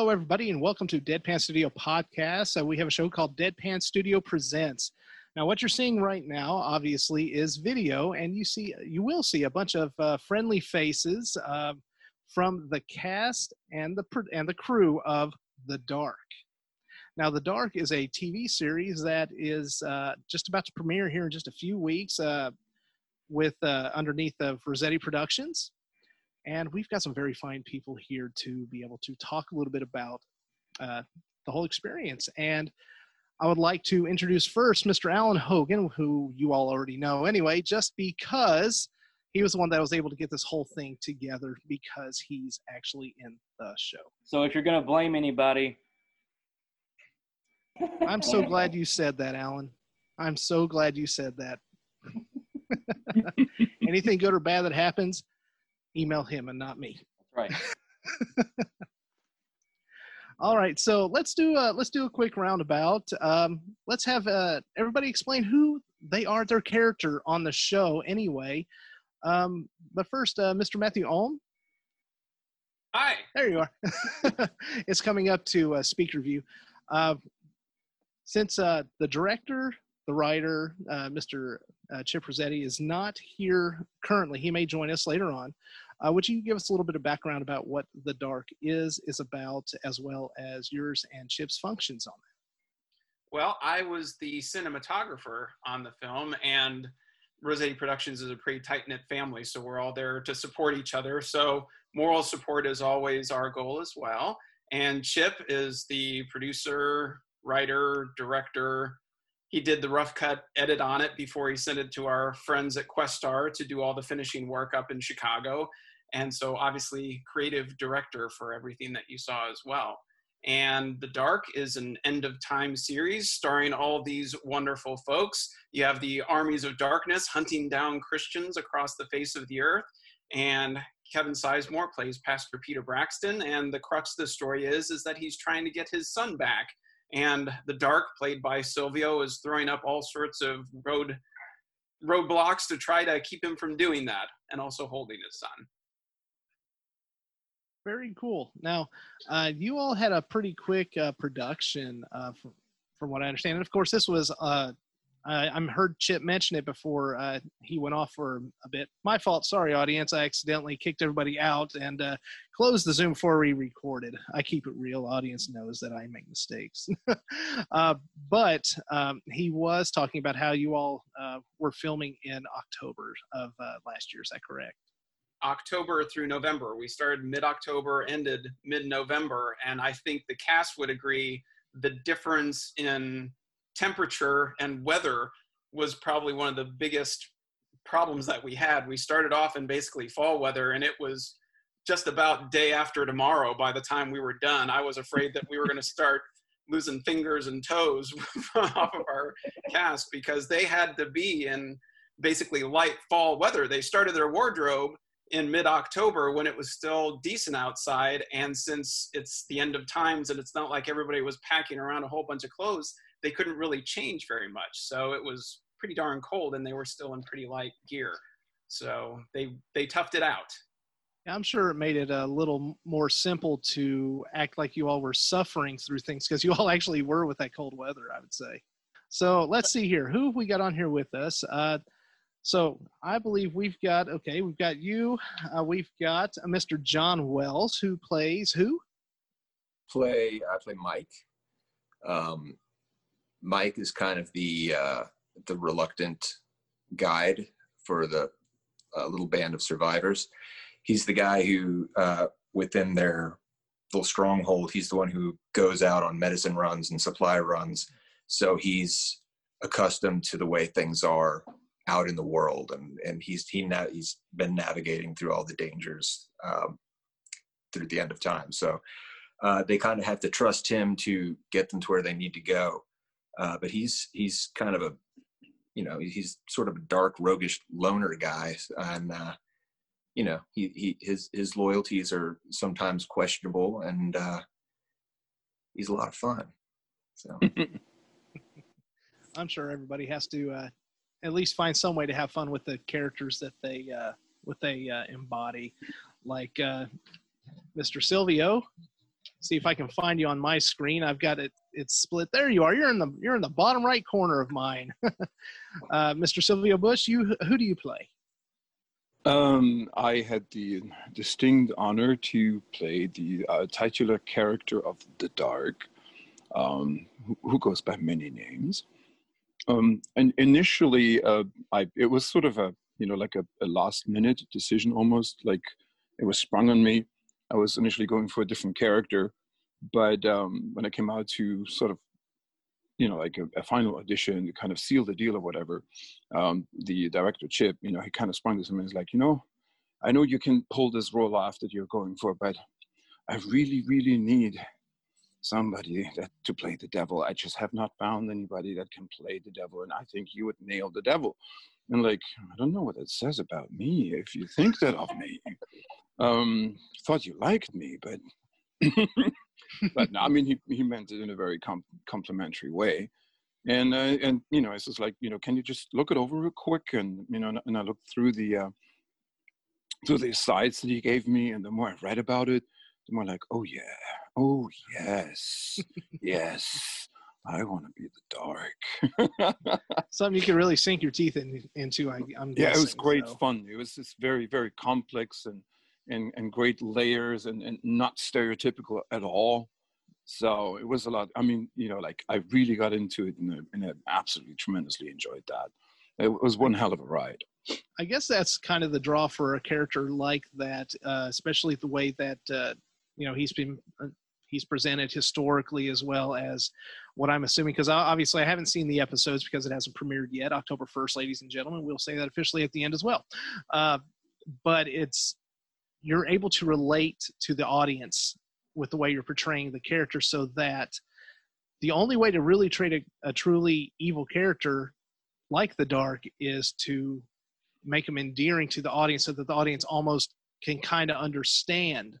Hello, everybody, and welcome to Deadpan Studio Podcast. Uh, we have a show called Deadpan Studio Presents. Now, what you're seeing right now, obviously, is video, and you see, you will see a bunch of uh, friendly faces uh, from the cast and the and the crew of The Dark. Now, The Dark is a TV series that is uh, just about to premiere here in just a few weeks, uh, with uh, underneath of Rossetti Productions and we've got some very fine people here to be able to talk a little bit about uh, the whole experience. And I would like to introduce first Mr. Alan Hogan, who you all already know anyway, just because he was the one that was able to get this whole thing together because he's actually in the show. So if you're going to blame anybody, I'm so glad you said that, Alan. I'm so glad you said that. Anything good or bad that happens, email him and not me. Right. All right, so let's do a, let's do a quick roundabout. Um, let's have uh, everybody explain who they are, their character on the show. Anyway, um, but first, uh, Mr. Matthew Ohm. Hi. There you are. it's coming up to uh, speaker view. Uh, since uh, the director, the writer, uh, Mr uh, Chip Rossetti is not here currently. He may join us later on. Uh, would you give us a little bit of background about what The Dark is, is about, as well as yours and Chip's functions on that? Well, I was the cinematographer on the film, and Rossetti Productions is a pretty tight knit family, so we're all there to support each other. So, moral support is always our goal as well. And Chip is the producer, writer, director, he did the rough cut edit on it before he sent it to our friends at Questar to do all the finishing work up in Chicago. And so, obviously, creative director for everything that you saw as well. And The Dark is an end of time series starring all these wonderful folks. You have the armies of darkness hunting down Christians across the face of the earth. And Kevin Sizemore plays Pastor Peter Braxton. And the crux of the story is, is that he's trying to get his son back and the dark played by silvio is throwing up all sorts of road roadblocks to try to keep him from doing that and also holding his son. Very cool. Now uh, you all had a pretty quick uh, production uh, from, from what i understand. And of course this was uh, I'm heard Chip mention it before uh, he went off for a bit. My fault. Sorry, audience. I accidentally kicked everybody out and uh, closed the Zoom before we recorded. I keep it real. Audience knows that I make mistakes. uh, but um, he was talking about how you all uh, were filming in October of uh, last year. Is that correct? October through November. We started mid October, ended mid November. And I think the cast would agree the difference in temperature and weather was probably one of the biggest problems that we had. We started off in basically fall weather, and it was just about day after tomorrow by the time we were done. I was afraid that we were going to start losing fingers and toes off of our cast because they had to be in basically light fall weather. They started their wardrobe in mid October when it was still decent outside. And since it's the end of times and it's not like everybody was packing around a whole bunch of clothes, they couldn't really change very much. So it was pretty darn cold, and they were still in pretty light gear. So they they toughed it out. I'm sure it made it a little more simple to act like you all were suffering through things because you all actually were with that cold weather, I would say. So let's see here. Who have we got on here with us? Uh, so I believe we've got, okay, we've got you. Uh, we've got uh, Mr. John Wells who plays who? Play, I play Mike. Um, Mike is kind of the uh, the reluctant guide for the uh, little band of survivors. He's the guy who, uh, within their little stronghold, he's the one who goes out on medicine runs and supply runs. So he's accustomed to the way things are out in the world, and and he's he na- he's been navigating through all the dangers um, through the end of time. So. Uh, they kind of have to trust him to get them to where they need to go uh, but he's he's kind of a you know he's sort of a dark roguish loner guy and uh, you know he, he his his loyalties are sometimes questionable and uh, he's a lot of fun so i'm sure everybody has to uh, at least find some way to have fun with the characters that they uh, what they uh, embody like uh, mr silvio see if I can find you on my screen. I've got it. It's split. There you are. You're in the you're in the bottom right corner of mine. uh, Mr. Silvio Bush, you who do you play? Um, I had the distinct honor to play the uh, titular character of the Dark, um, who, who, goes by many names. Um, and initially, uh, I it was sort of a you know like a, a last minute decision almost like it was sprung on me I was initially going for a different character, but um, when I came out to sort of, you know, like a, a final audition to kind of seal the deal or whatever, um, the director Chip, you know, he kind of sprung this on me. He's like, you know, I know you can pull this role off that you're going for, but I really, really need somebody that to play the devil. I just have not found anybody that can play the devil, and I think you would nail the devil. And like, I don't know what that says about me if you think that of me um, thought you liked me, but but no, I mean he he meant it in a very com- complimentary way, and uh, and you know it's just like you know can you just look it over real quick and you know and I looked through the uh, through the sites that he gave me, and the more I read about it, the more like oh yeah, oh yes, yes. I want to be the dark. Something you can really sink your teeth in, into. I, am yeah, it was great so. fun. It was just very, very complex and and, and great layers and, and not stereotypical at all. So it was a lot. I mean, you know, like I really got into it and, and absolutely tremendously enjoyed that. It was one hell of a ride. I guess that's kind of the draw for a character like that, uh, especially the way that uh, you know he's been uh, he's presented historically as well as what I'm assuming. Because obviously I haven't seen the episodes because it hasn't premiered yet. October 1st, ladies and gentlemen. We'll say that officially at the end as well. Uh, but it's you're able to relate to the audience with the way you're portraying the character so that the only way to really treat a, a truly evil character like the dark is to make them endearing to the audience so that the audience almost can kind of understand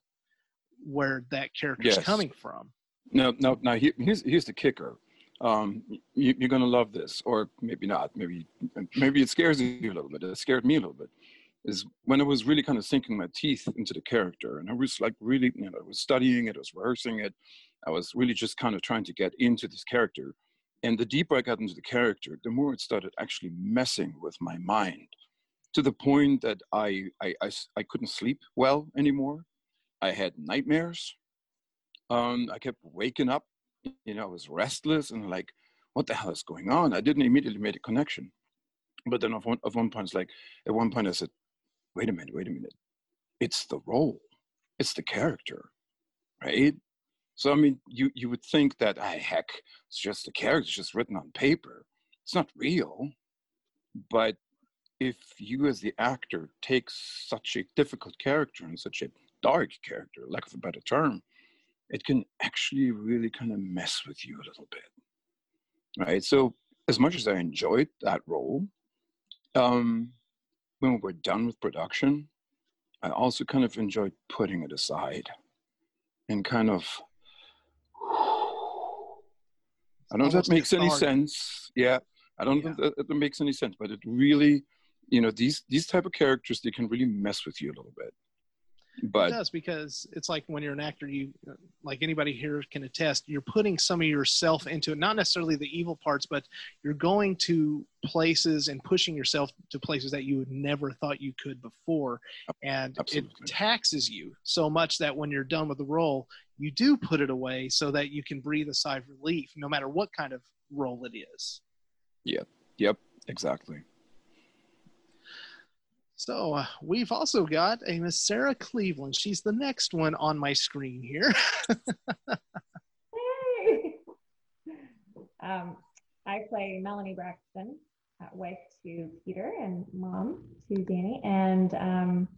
where that character is yes. coming from. No no no here's here's the kicker. Um, you, are going to love this or maybe not. Maybe maybe it scares you a little bit. It scared me a little bit is when I was really kind of sinking my teeth into the character. And I was like really, you know, I was studying it, I was rehearsing it. I was really just kind of trying to get into this character. And the deeper I got into the character, the more it started actually messing with my mind to the point that I, I, I, I couldn't sleep well anymore. I had nightmares. Um, I kept waking up, you know, I was restless and like, what the hell is going on? I didn't immediately make a connection. But then at one, at one point, it's like, at one point I said, wait a minute, wait a minute. It's the role, it's the character, right? So I mean, you you would think that ah, heck, it's just a character, it's just written on paper. It's not real. But if you as the actor takes such a difficult character and such a dark character, lack of a better term, it can actually really kind of mess with you a little bit. Right. So as much as I enjoyed that role, um, when we're done with production, I also kind of enjoyed putting it aside and kind of. I don't know if that makes any sense. Yeah, I don't yeah. know if that, makes any sense, but it really, you know, these these type of characters they can really mess with you a little bit but it does because it's like when you're an actor you like anybody here can attest you're putting some of yourself into it not necessarily the evil parts but you're going to places and pushing yourself to places that you never thought you could before. And Absolutely. it taxes you so much that when you're done with the role you do put it away so that you can breathe a sigh of relief no matter what kind of role it is. Yep. Yep. Exactly so uh, we've also got a Miss Sarah Cleveland. She's the next one on my screen here. hey! Um, I play Melanie Braxton, uh, wife to Peter and mom to Danny, and um,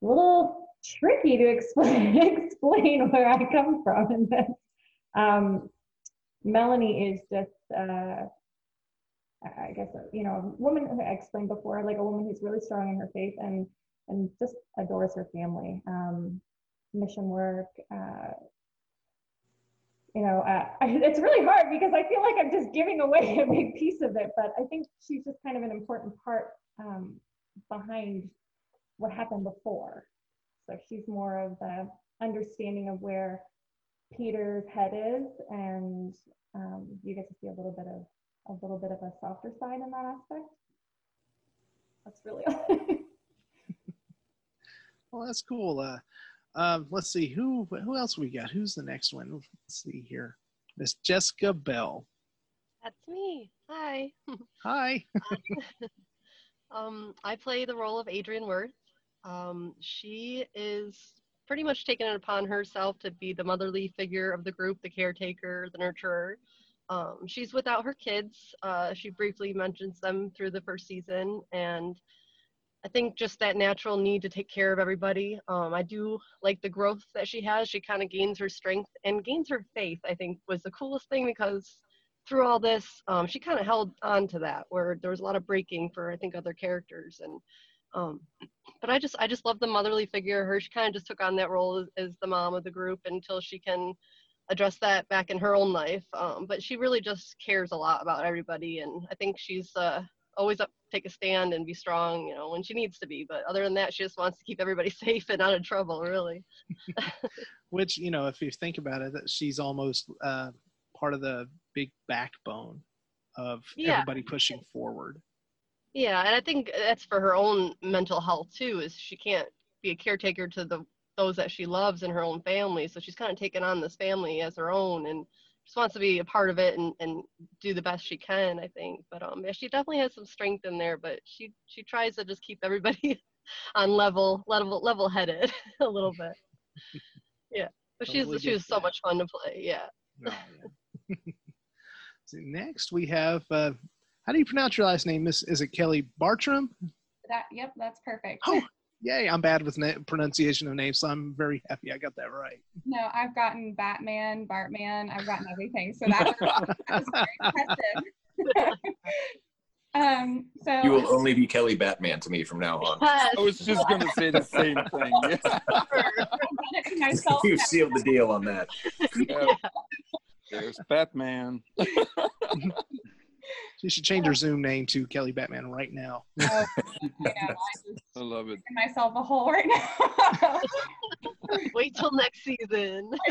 a little tricky to explain explain where I come from. Um, Melanie is just uh, I guess you know, a woman I explained before, like a woman who's really strong in her faith and and just adores her family, um, mission work. Uh, you know, uh, it's really hard because I feel like I'm just giving away a big piece of it, but I think she's just kind of an important part um, behind what happened before. So she's more of the understanding of where Peter's head is, and um, you get to see a little bit of a little bit of a softer side in that aspect. That's really Well, that's cool. Uh, um, let's see who who else we got. Who's the next one? Let's see here. Miss Jessica Bell. That's me. Hi. Hi. um, I play the role of Adrian Worth. Um, she is pretty much taken it upon herself to be the motherly figure of the group, the caretaker, the nurturer. Um, she's without her kids. Uh, she briefly mentions them through the first season, and I think just that natural need to take care of everybody. Um, I do like the growth that she has. She kind of gains her strength and gains her faith. I think was the coolest thing because through all this, um, she kind of held on to that where there was a lot of breaking for I think other characters and. Um, but I just I just love the motherly figure. Her she kind of just took on that role as, as, the mom of the group until she can address that back in her own life. Um, but she really just cares a lot about everybody, and I think she's uh, always up to take a stand and be strong, you know, when she needs to be. But other than that, she just wants to keep everybody safe and out of trouble, really. Which, you know, if you think about it, that she's almost uh, part of the big backbone of yeah. everybody pushing forward. Yeah, and I think that's for her own mental health too. Is she can't be a caretaker to the those that she loves in her own family, so she's kind of taken on this family as her own, and just wants to be a part of it and, and do the best she can, I think. But um, yeah, she definitely has some strength in there, but she she tries to just keep everybody on level level level headed a little bit. Yeah, but totally she's she was so much fun to play. Yeah. Oh, yeah. so next we have uh, how do you pronounce your last name? Miss is it Kelly Bartram? That yep, that's perfect. Oh, Yay, I'm bad with na- pronunciation of names, so I'm very happy I got that right. No, I've gotten Batman, Bartman, I've gotten everything. So that was, that was very impressive. um, so you will only be Kelly Batman to me from now on. I was just going to say the same thing. Yeah. you sealed the deal on that. Yeah. There's Batman. She should change her Zoom name to Kelly Batman right now. Oh, yeah, I, I, love it. Myself a hole right now. Wait till next season.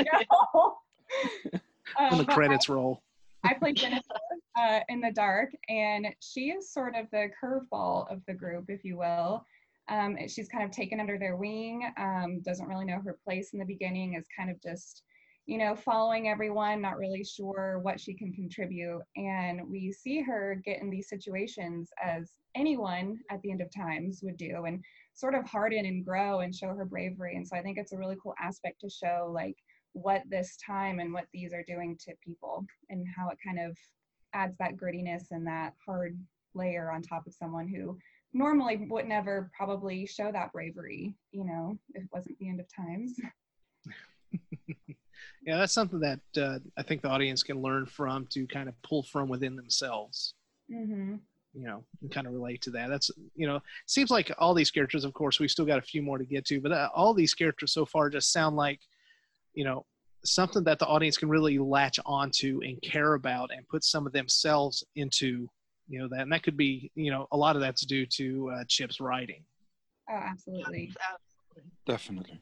when the um, credits I, roll. I played Jennifer uh, in the dark, and she is sort of the curveball of the group, if you will. Um, she's kind of taken under their wing, um, doesn't really know her place in the beginning, is kind of just you know, following everyone, not really sure what she can contribute. And we see her get in these situations as anyone at the end of times would do and sort of harden and grow and show her bravery. And so I think it's a really cool aspect to show like what this time and what these are doing to people and how it kind of adds that grittiness and that hard layer on top of someone who normally would never probably show that bravery, you know, if it wasn't the end of times. yeah, that's something that uh, I think the audience can learn from to kind of pull from within themselves. Mm-hmm. You know, and kind of relate to that. That's you know, seems like all these characters. Of course, we've still got a few more to get to, but uh, all these characters so far just sound like, you know, something that the audience can really latch onto and care about, and put some of themselves into. You know that, and that could be, you know, a lot of that's due to uh, Chip's writing. Oh, absolutely. Definitely.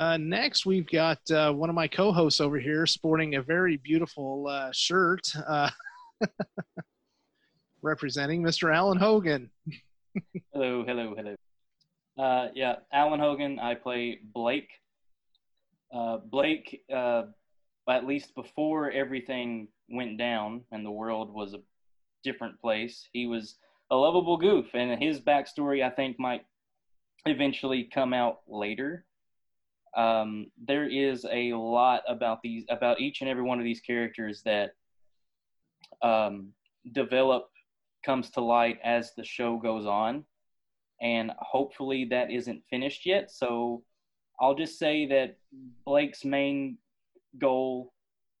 Uh, next, we've got uh, one of my co-hosts over here sporting a very beautiful uh, shirt, uh, representing Mr. Alan Hogan. hello, hello, hello. Uh, yeah, Alan Hogan. I play Blake. Uh, Blake, at least before everything went down and the world was a different place, he was a lovable goof, and his backstory I think might eventually come out later um, there is a lot about these about each and every one of these characters that um, develop comes to light as the show goes on. And hopefully that isn't finished yet. So i'll just say that blake's main goal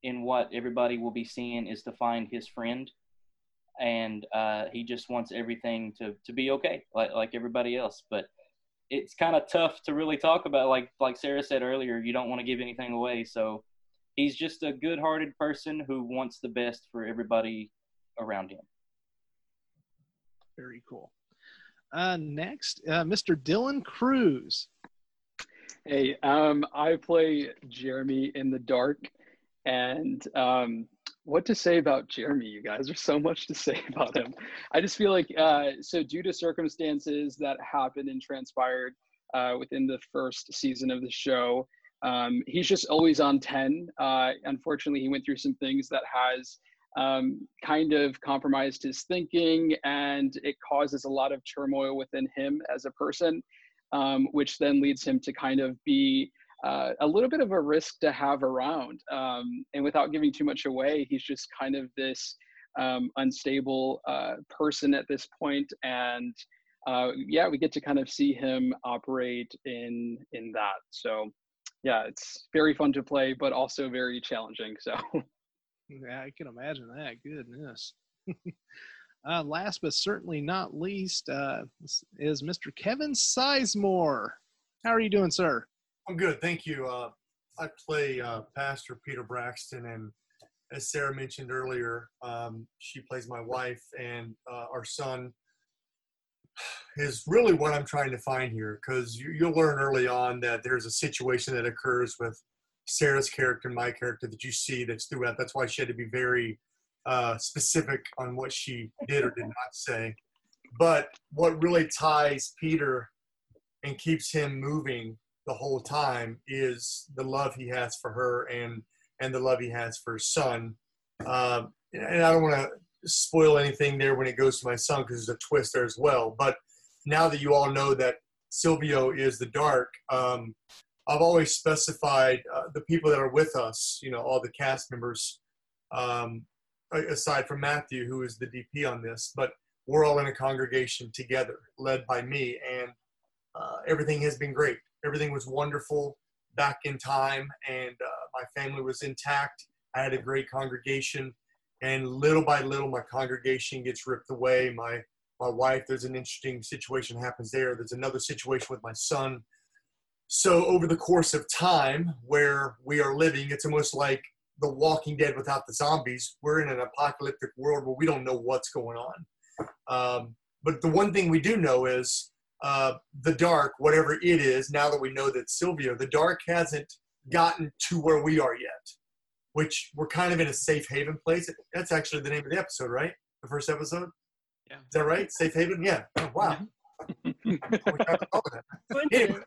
in what everybody will be seeing is to find his friend. And uh, he just wants everything to, to be okay like, like everybody else. But it's kind of tough to really talk about. Like like Sarah said earlier, you don't want to give anything away. So he's just a good-hearted person who wants the best for everybody around him. Very cool. Uh, next, uh, Mr. Dylan Cruz. Hey, um, I play Jeremy in the dark, and um, what to say about Jeremy? You guys, there's so much to say about him. I just feel like, uh, so due to circumstances that happened and transpired uh, within the first season of the show, um, he's just always on 10. Uh, unfortunately, he went through some things that has um, kind of compromised his thinking, and it causes a lot of turmoil within him as a person, um, which then leads him to kind of be uh, a little bit of a risk to have around. Um, and without giving too much away, he's just kind of this um, unstable uh, person at this point. and uh, yeah, we get to kind of see him operate in in that. So yeah, it's very fun to play, but also very challenging. So. Yeah, I can imagine that. Goodness. uh, last but certainly not least uh, is Mr. Kevin Sizemore. How are you doing, sir? I'm good, thank you. Uh, I play uh, Pastor Peter Braxton, and as Sarah mentioned earlier, um, she plays my wife, and uh, our son is really what I'm trying to find here because you, you'll learn early on that there's a situation that occurs with Sarah's character and my character that you see that's throughout. That's why she had to be very uh, specific on what she did or did not say. But what really ties Peter and keeps him moving the whole time is the love he has for her and and the love he has for his son. Uh, and I don't want to spoil anything there when it goes to my son because there's a twist there as well. But now that you all know that Silvio is the dark, um, I've always specified uh, the people that are with us, you know, all the cast members, um, aside from Matthew, who is the DP on this, but we're all in a congregation together, led by me, and uh, everything has been great. Everything was wonderful back in time, and uh, my family was intact. I had a great congregation, and little by little, my congregation gets ripped away. My my wife, there's an interesting situation happens there. There's another situation with my son so over the course of time where we are living, it's almost like the Walking Dead without the zombies. We're in an apocalyptic world where we don't know what's going on. Um, but the one thing we do know is uh, the dark, whatever it is, now that we know that Silvio, the dark hasn't gotten to where we are yet, which we're kind of in a safe haven place. That's actually the name of the episode, right? The first episode? Yeah. Is that right? Safe haven? Yeah. Oh, wow. anyway,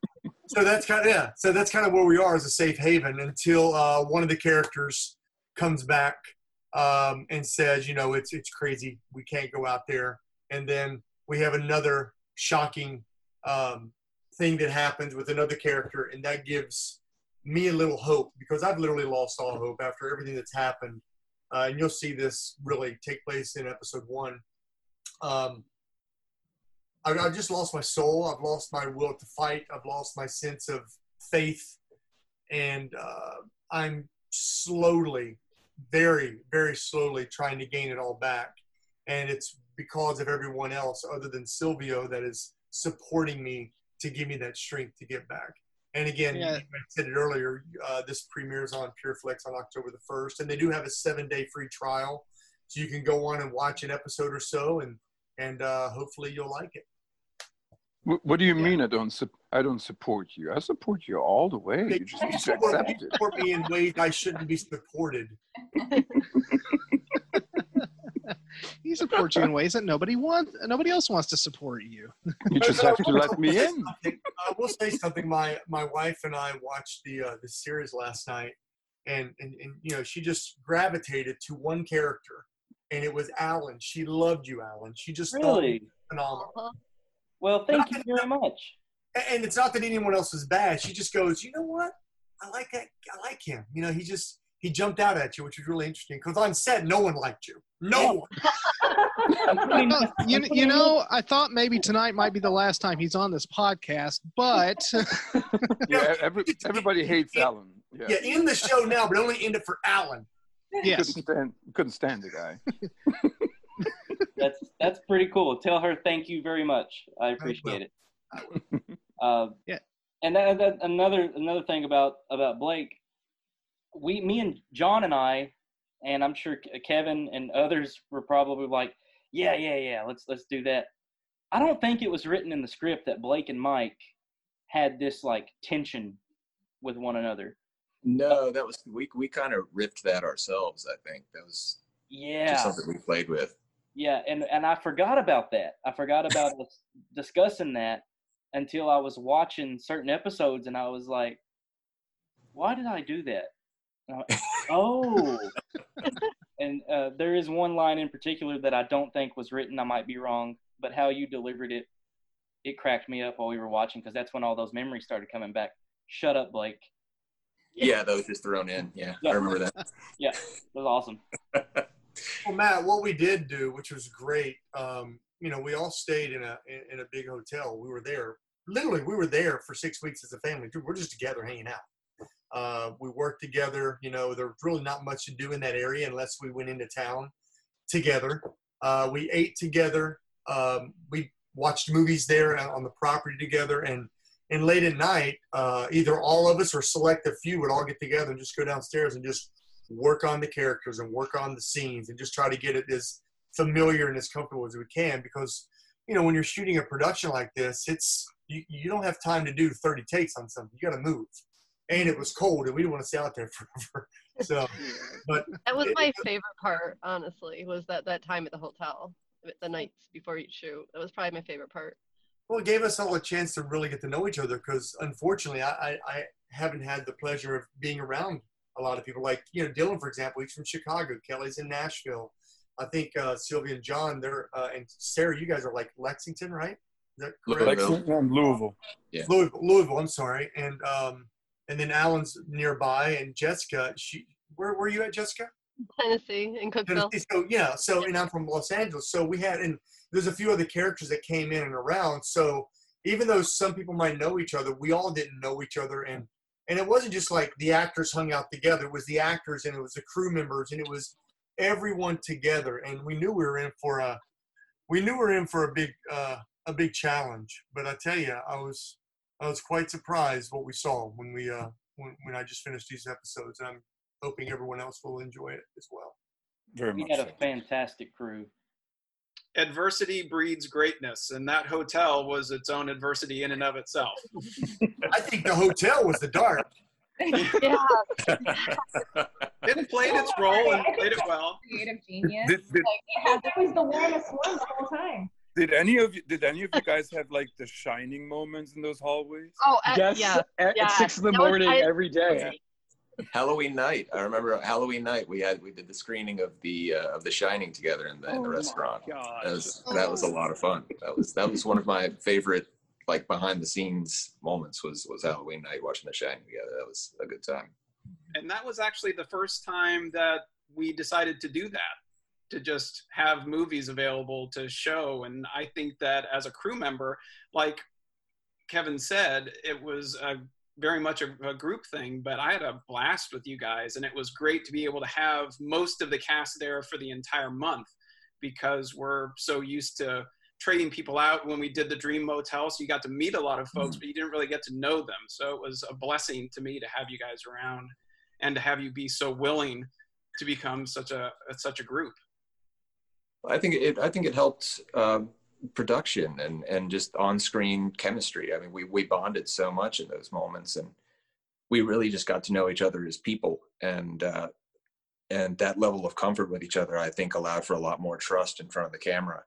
so that's kind of yeah. So that's kind of where we are as a safe haven until uh, one of the characters comes back um, and says, you know, it's it's crazy. We can't go out there. And then we have another shocking um, thing that happens with another character, and that gives me a little hope because I've literally lost all hope after everything that's happened. Uh, and you'll see this really take place in episode one. Um, I, have just lost my soul. I've lost my will to fight. I've lost my sense of faith, and uh, I'm slowly, very, very slowly trying to gain it all back. And it's because of everyone else other than Silvio that is supporting me to give me that strength to get back. And again, yeah. I said it earlier. Uh, this premieres on PureFlix on October the first, and they do have a seven-day free trial, so you can go on and watch an episode or so, and and uh, hopefully you'll like it. What do you mean I don't su- I don't support you? I support you all the way. You just need to accept it. Support me in ways I shouldn't be supported. he supports you in ways that nobody wants. Nobody else wants to support you. You just have to let me in. I will say something. My my wife and I watched the uh, the series last night, and, and and you know she just gravitated to one character, and it was Alan. She loved you, Alan. She just really phenomenal. Uh-huh. Well, thank you very much. And it's not that anyone else is bad. She just goes, you know what? I like that. I like him. You know, he just he jumped out at you, which was really interesting. Because on set, no one liked you. No one. you, you know, I thought maybe tonight might be the last time he's on this podcast, but yeah, every, everybody hates Alan. Yeah. yeah, in the show now, but only end it for Alan. Yes, couldn't stand, couldn't stand the guy that's that's pretty cool. Tell her thank you very much. I appreciate it. Uh, yeah. And that, that, another another thing about about Blake, we me and John and I, and I'm sure Kevin and others were probably like, yeah, yeah, yeah, let's let's do that. I don't think it was written in the script that Blake and Mike had this like tension with one another. No, that was we we kind of ripped that ourselves. I think that was Yeah. just something we played with. Yeah, and and I forgot about that. I forgot about us discussing that until I was watching certain episodes, and I was like, "Why did I do that?" And I went, oh, and uh, there is one line in particular that I don't think was written. I might be wrong, but how you delivered it, it cracked me up while we were watching because that's when all those memories started coming back. Shut up, Blake. Yeah, that was just thrown in. Yeah, Yeah. I remember that. Yeah, it was awesome. Well, Matt, what we did do, which was great, um, you know, we all stayed in a in, in a big hotel. We were there, literally, we were there for six weeks as a family. Dude, we're just together hanging out. Uh, we worked together. You know, there's really not much to do in that area unless we went into town together. Uh, we ate together. Um, we watched movies there on the property together, and and late at night, uh, either all of us or select a few would all get together and just go downstairs and just work on the characters and work on the scenes and just try to get it as familiar and as comfortable as we can because you know when you're shooting a production like this it's you, you don't have time to do 30 takes on something you got to move and it was cold and we didn't want to stay out there forever so but That was it- my favorite part, honestly, was that that time at the hotel, the nights before each shoot. That was probably my favorite part. Well, it gave us all a chance to really get to know each other because unfortunately, I, I, I haven't had the pleasure of being around a lot of people. Like, you know, Dylan, for example, he's from Chicago. Kelly's in Nashville. I think uh, Silvio and John, they're, uh, and Sarah, you guys are like Lexington, right? Is that correct? Lexington and Louisville. Yeah. Louisville, Louisville, I'm sorry. And, um, and then Alan's nearby and Jessica, she, where were you at, Jessica? Tennessee and Cookville. Tennessee. So yeah, so and I'm from Los Angeles. So we had and there's a few other characters that came in and around. So even though some people might know each other, we all didn't know each other and and it wasn't just like the actors hung out together. It was the actors and it was the crew members and it was everyone together. And we knew we were in for a we knew we were in for a big uh, a big challenge. But I tell you, I was I was quite surprised what we saw when we uh when, when I just finished these episodes. And I'm hoping everyone else will enjoy it as well. Very much. We much. had a fantastic crew. Adversity breeds greatness, and that hotel was its own adversity in and of itself. I think the hotel was the dark. Yeah, It played its role and played it well. Creative genius. Did, did, Yeah, that was the warmest one the whole time. Did any of you did any of you guys have like the shining moments in those hallways? Oh, uh, yes, yeah. at, yeah. at six in the That was- morning I- every day. Halloween night. I remember Halloween night. We had we did the screening of the uh, of The Shining together in the, in the Oh my restaurant. That was that was a lot of fun. That was that was one of my favorite like behind the scenes moments was was Halloween night watching The Shining together. That was a good time. And that was actually the first time that we decided to do that, to just have movies available to show. And I think that as a crew member, like Kevin said, it was a very much a, a group thing, but I had a blast with you guys, and it was great to be able to have most of the cast there for the entire month because we're so used to trading people out when we did the Dream Motel. So you got to meet a lot of folks, mm. but you didn't really get to know them. So it was a blessing to me to have you guys around and to have you be so willing to become such a such a group. I think it I think it helped um, production and and just on screen chemistry. I mean, we we bonded so much in those moments, and we really just got to know each other as people, and uh, and that level of comfort with each other, I think, allowed for a lot more trust in front of the camera.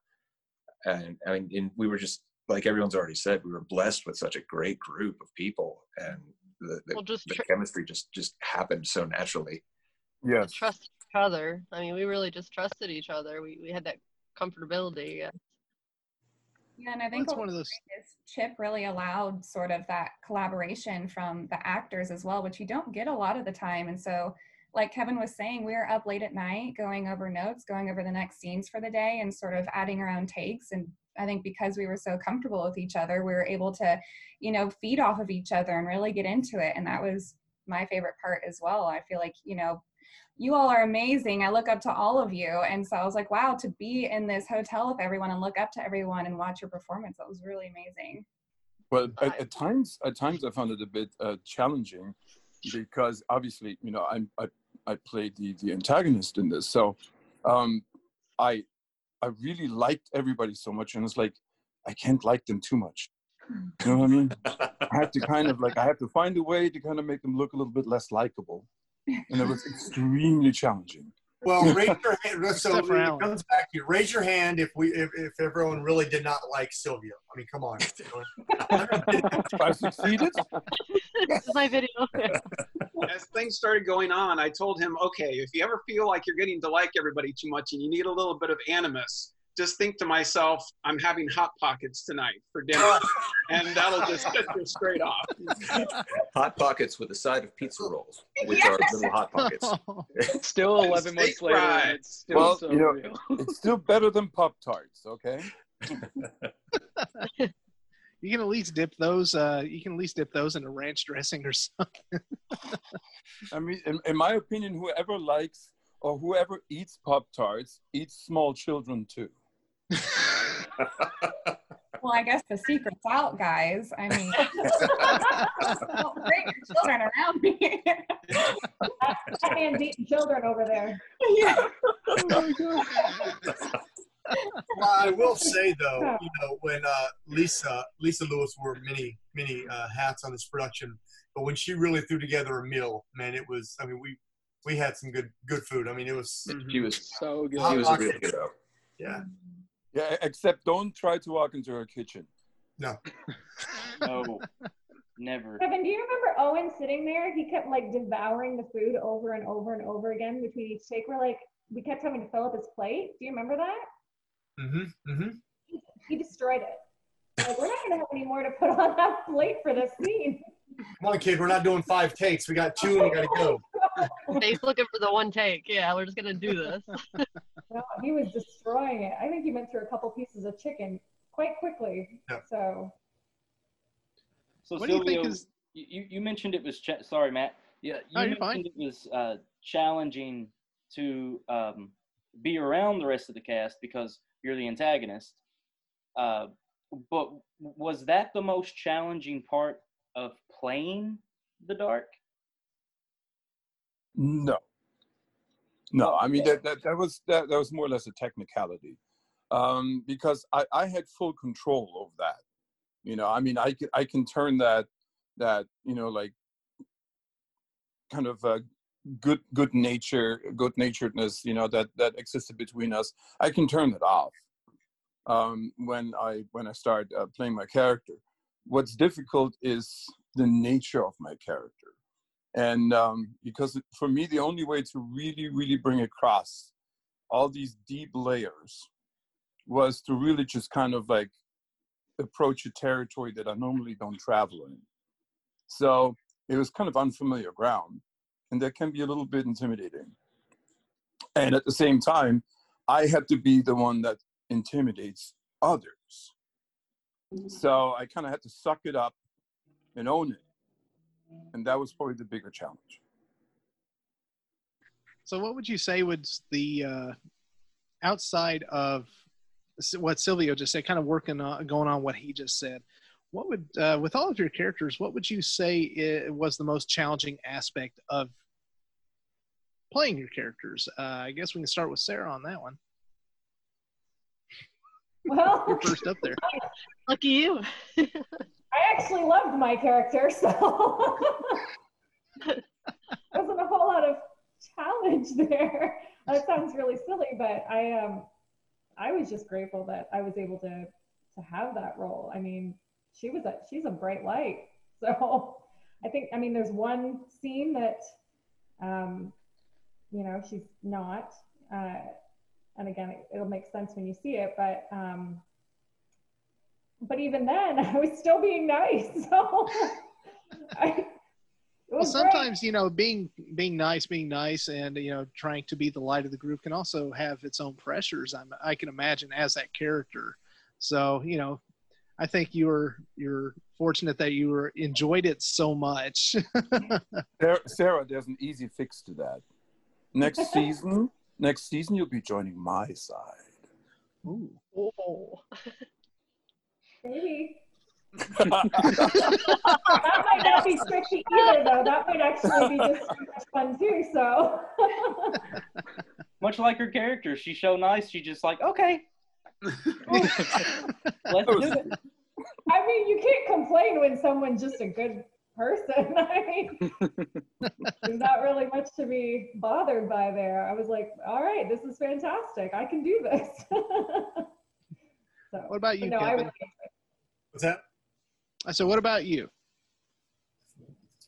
And I mean, and we were just like everyone's already said, we were blessed with such a great group of people, and the the, Well, just the chemistry just just happened so naturally. Yes. trust each other. I mean, we really just trusted each other. We we had that comfortability. Yeah. Yeah, and I think That's one of those. is Chip really allowed sort of that collaboration from the actors as well, which you don't get a lot of the time. And so, like Kevin was saying, we were up late at night going over notes, going over the next scenes for the day, and sort of adding our own takes. And I think because we were so comfortable with each other, we were able to, you know, feed off of each other and really get into it. And that was my favorite part as well. I feel like, you know, you all are amazing. I look up to all of you. And so I was like, wow, to be in this hotel with everyone and look up to everyone and watch your performance, that was really amazing. Well, at, at times, at times I found it a bit uh, challenging because obviously, you know, I'm, I I played the the antagonist in this, so um, I I really liked everybody so much, and it's like I can't like them too much. You know what I mean? I have to kind of like I have to find a way to kind of make them look a little bit less likable, and it was extremely challenging. Well, raise your hand. So it comes back to you. Raise your hand if we if, if everyone really did not like Silvio. I mean, come on. I succeeded. This is my video. As things started going on, I told him, okay, if you ever feel like you're getting to like everybody too much and you need a little bit of animus, just think to myself, I'm having hot pockets tonight for dinner, and that'll just set you straight off. Hot pockets with a side of pizza rolls, which are little hot pockets. Still 11 months later, and it's still Well, so you know, real. It's still better than Pop Tarts, okay? you can at least dip those. Uh, you can at least dip those in a ranch dressing or something. I mean, in, in my opinion, whoever likes or whoever eats Pop Tarts eats small children too. Well, I guess the secret's out, guys. I mean, don't bring your children around me. That man's eating children over there. yeah. well, I will say though, you know, when uh, Lisa Lisa Lewis wore many many uh, hats on this production, but when she really threw together a meal, man, it was. I mean, we we had some good good food. I mean, it was. She was So good. she was a real kiddo. Yeah. Yeah, except don't try to walk into her kitchen. No. No, never. Kevin, do you remember Owen sitting there? He kept like devouring the food over and over and over again between each take. We're like, we kept having to fill up his plate. Do you remember that? Mm-hmm. Mm-hmm. He destroyed it. Like, we're not gonna have any more to put on that plate for this scene. Come on, kid. We're not doing five takes. We got two, and we got to go. Dave's looking for the one take. Yeah, we're just gonna do this. No, he was destroying it. I think he went through a couple pieces of chicken quite quickly. Yep. So So What do you think is- you, you mentioned it was cha- sorry, Matt. Yeah, you Oh, you're mentioned it was uh, challenging to um, be around the rest of the cast because you're the antagonist. Uh, but was that the most challenging part of playing the dark? No. No, I mean that, that that was that, that was more or less a technicality, um, because I, I had full control over that. You know, I mean, I can I can turn that that you know like kind of uh, good good nature good naturedness you know that that existed between us. I can turn it off um, when I when I start uh, playing my character. What's difficult is the nature of my character and um, because for me the only way to really really bring across all these deep layers was to really just kind of like approach a territory that i normally don't travel in. So it was kind of unfamiliar ground and that can be a little bit intimidating. And at the same time i had to be the one that intimidates others. So i kind of had to suck it up and own it and that was probably the bigger challenge. So, what would you say was the uh, outside of what Silvio just said, kind of working on going on what he just said? What would, uh, with all of your characters, what would you say i was the most challenging aspect of playing your characters? Uh, I guess we can start with Sarah on that one. well You're first up there. Lucky you. I actually loved my character, so wasn't a whole lot of challenge there. That sounds really silly, but I um I was just grateful that I was able to to have that role. I mean, she was a she's a bright light. So I think I mean there's one scene that um you know she's not uh and again it, it'll make sense when you see it but um but even then I was still being nice. So I, it Well, was great. sometimes you know, being being nice, being nice, and you know, trying to be the light of the group can also have its own pressures. I'm, I can imagine as that character. So you know, I think you were you're fortunate that you were enjoyed it so much. Sarah, Sarah, there's an easy fix to that. Next season, next season you'll be joining my side. Ooh. Oh. Maybe. that might not be tricky either, though. That might actually be just too much fun too. So Much like her character, she's so nice. She's just like, okay, let's do it. I mean, you can't complain when someone's just a good person. I mean, there's not really much to be bothered by there. I was like, all right, this is fantastic. I can do this. so, What about you, no, I Kevin? What's that? I said, what about you?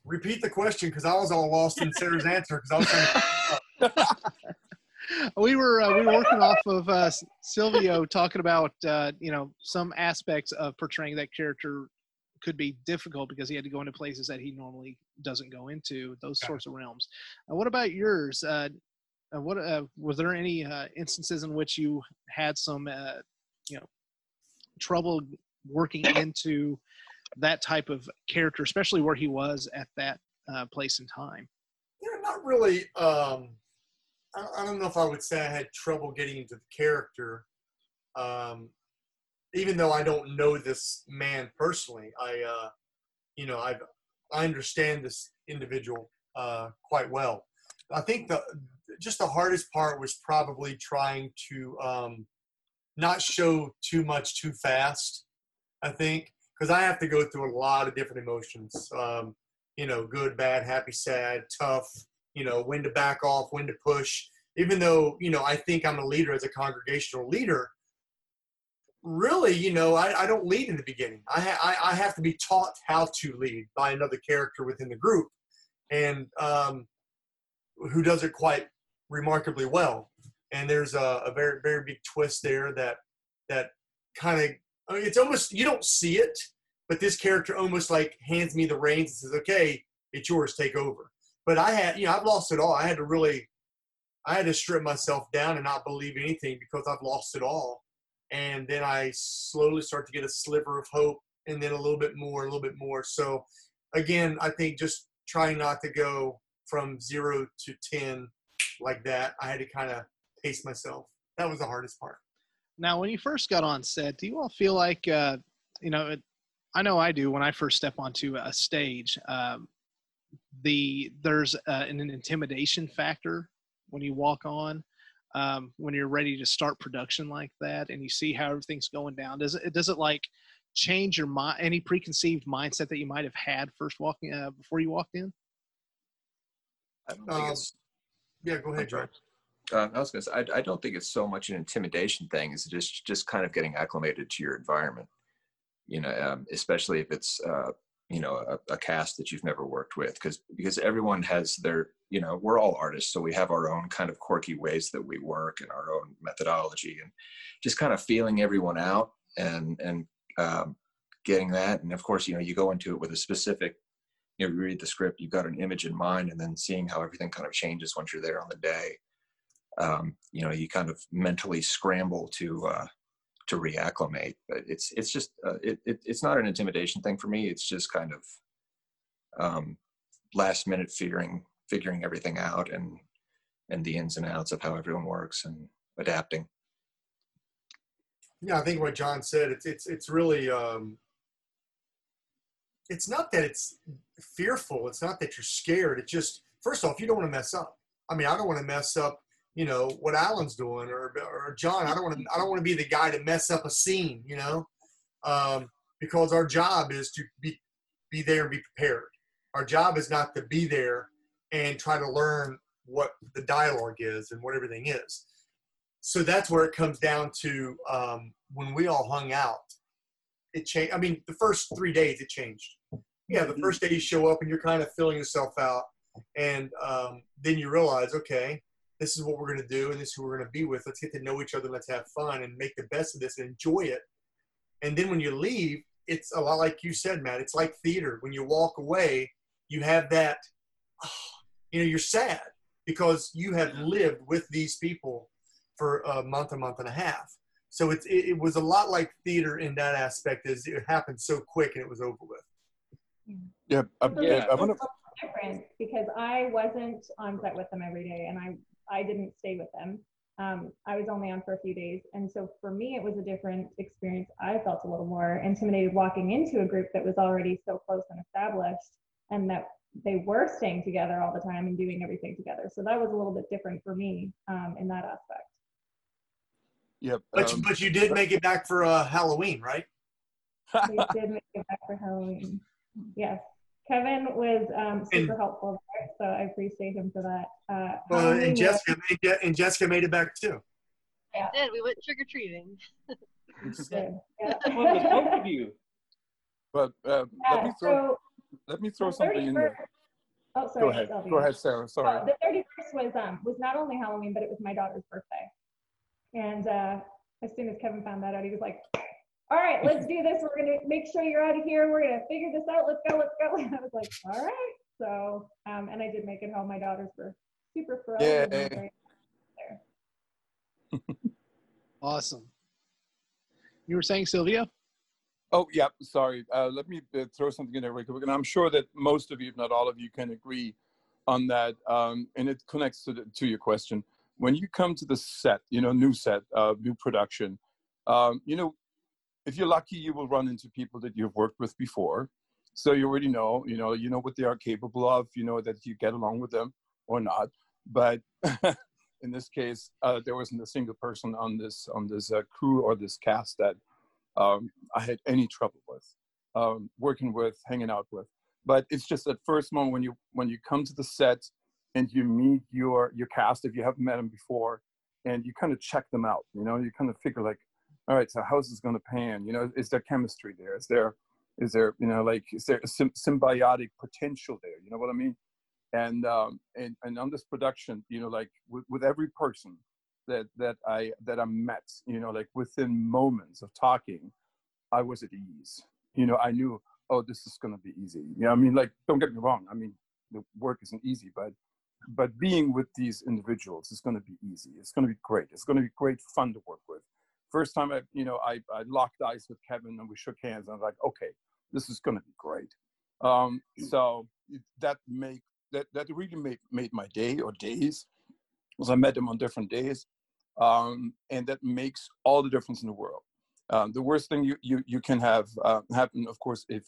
Repeat the question because I was all lost in Sarah's answer because I was trying we were uh, we were working off of uh, Silvio talking about uh, you know some aspects of portraying that character could be difficult because he had to go into places that he normally doesn't go into those sorts of realms. Uh, what about yours? Uh, uh, what uh, was there any uh, instances in which you had some uh, you know trouble working into that type of character, especially where he was at that uh, place and time? Yeah, not really. Um, I, I don't know if I would say I had trouble getting into the character. Um, even though I don't know this man personally, I, uh, you know, I I understand this individual uh, quite well. I think the just the hardest part was probably trying to um, not show too much too fast. I think because I have to go through a lot of different emotions. Um, you know, good, bad, happy, sad, tough. You know, when to back off, when to push. Even though you know, I think I'm a leader as a congregational leader. Really, you know, I, I don't lead in the beginning. I, ha- I I have to be taught how to lead by another character within the group, and um, who does it quite remarkably well. And there's a, a very very big twist there that that kind of I mean, it's almost you don't see it, but this character almost like hands me the reins and says, "Okay, it's yours, take over." But I had, you know, I've lost it all. I had to really, I had to strip myself down and not believe anything because I've lost it all. And then I slowly start to get a sliver of hope, and then a little bit more, a little bit more. So, again, I think just trying not to go from zero to ten like that. I had to kind of pace myself. That was the hardest part. Now, when you first got on set, do you all feel like, uh, you know, it, I know I do when I first step onto a stage. Um, the there's uh, an, an intimidation factor when you walk on, um, when you're ready to start production like that, and you see how everything's going down. Does it does it like change your mind, any preconceived mindset that you might have had first walking uh, before you walked in? I don't think Um, it's. Yeah, go ahead, John. Uh, I was going to say, I, I don't think it's so much an intimidation thing. It's just just kind of getting acclimated to your environment. You know, um, especially if it's uh, you know a, a cast that you've never worked with, because because everyone has their you know we're all artists, so we have our own kind of quirky ways that we work and our own methodology, and just kind of feeling everyone out and and um, getting that. And of course, you know, you go into it with a specific you know, you read the script, you've got an image in mind, and then seeing how everything kind of changes once you're there on the day. Um, you know, you kind of mentally scramble to uh, to reacclimate. But it's it's just uh, it, it it's not an intimidation thing for me. It's just kind of um, last minute figuring figuring everything out and and the ins and outs of how everyone works and adapting. Yeah, I think what John said, it's it's it's really um it's not that it's fearful, it's not that you're scared. It's just first off, you don't want to mess up. I mean, I don't want to mess up, you know, what Alan's doing or or John. I don't want to I don't want to be the guy to mess up a scene, you know. Um because our job is to be be there and be prepared. Our job is not to be there and try to learn what the dialogue is and what everything is so that's where it comes down to um, when we all hung out it changed i mean the first three days it changed yeah the first day you show up and you're kind of filling yourself out and um, then you realize okay this is what we're going to do and this is who we're going to be with. Let's get to know each other. Let's have fun and make the best of this and enjoy it. And then when you leave it's a lot like you said matt it's like theater. When you walk away you have that ah, you know you're sad because you have lived with these people for a month a month and a half. So it's, it, it was a lot like theater in that aspect is it happened so quick and it was over with. Yeah, I, Yeah. I want to. different because I wasn't on set with them every day and I, I didn't stay with them. Um, I was only on for a few days. And so for me, it was a different experience. I felt a little more intimidated walking into a group that was already so close and established and that they were staying together all the time and doing everything together. So that was a little bit different for me um, in that aspect. Yep. but, um, but you did make it back for uh, halloween right they did make it back for Halloween. Yes. Kevin was um, super helpful there, so I appreciate him for that. Uh, Well, and Jessica made and Jessica made it back too. Yeah. Did we went trick or treating? good. Yeah. Well, with both of you. But uh, let me throw so let me throw something in there. Oh, sorry. Go ahead. Go ahead, Sarah. Sorry. Oh, the 31st was um was not only Halloween, but it was my daughter's birthday. And uh, as soon as Kevin found that out, he was like, "All right, let's do this. We're gonna make sure you're out of here. We're gonna figure this out. Let's go. Let's go." And I was like, "All right." So um, and I did make it home. My daughters were super thrilled. and Yay. very- Awesome. You were saying, Silvio? Oh, yeah, sorry. Uh, let me uh, throw something in there real quick. And I'm sure that most of you, if not all of you, can agree on that. Um, and it connects to, the, to your question. When you come to the set, you know, new set, uh, new production, um, you know, if you're lucky, you will run into people that you've worked with before. So you already know, you know, you know what they are capable of, you know that you get along with them or not. But in this case, uh, there wasn't a single person on this on this uh, crew or this cast that um, I had any trouble with um, working with, hanging out with. But it's just that first moment when you when you come to the set and you meet your your cast if you haven't met them before, and you kind of check them out. You know, you kind of figure like, all right, so how's this going to pan? You know, is there chemistry there? Is there is there you know like is there a sym- symbiotic potential there? You know what I mean? And um, and and on this production, you know, like with, with every person that that I that I met, you know, like within moments of talking, I was at ease. You know, I knew, oh, this is gonna be easy. You know, I mean, like, don't get me wrong. I mean, the work isn't easy, but but being with these individuals is gonna be easy. It's gonna be great. It's gonna be great fun to work with. First time I, you know, I, I locked eyes with Kevin and we shook hands and I was like, okay, this is gonna be great. Um, so that make that that really made made my day or days because I met him on different days, um, and that makes all the difference in the world. Um, the worst thing you you you can have uh, happen, of course, if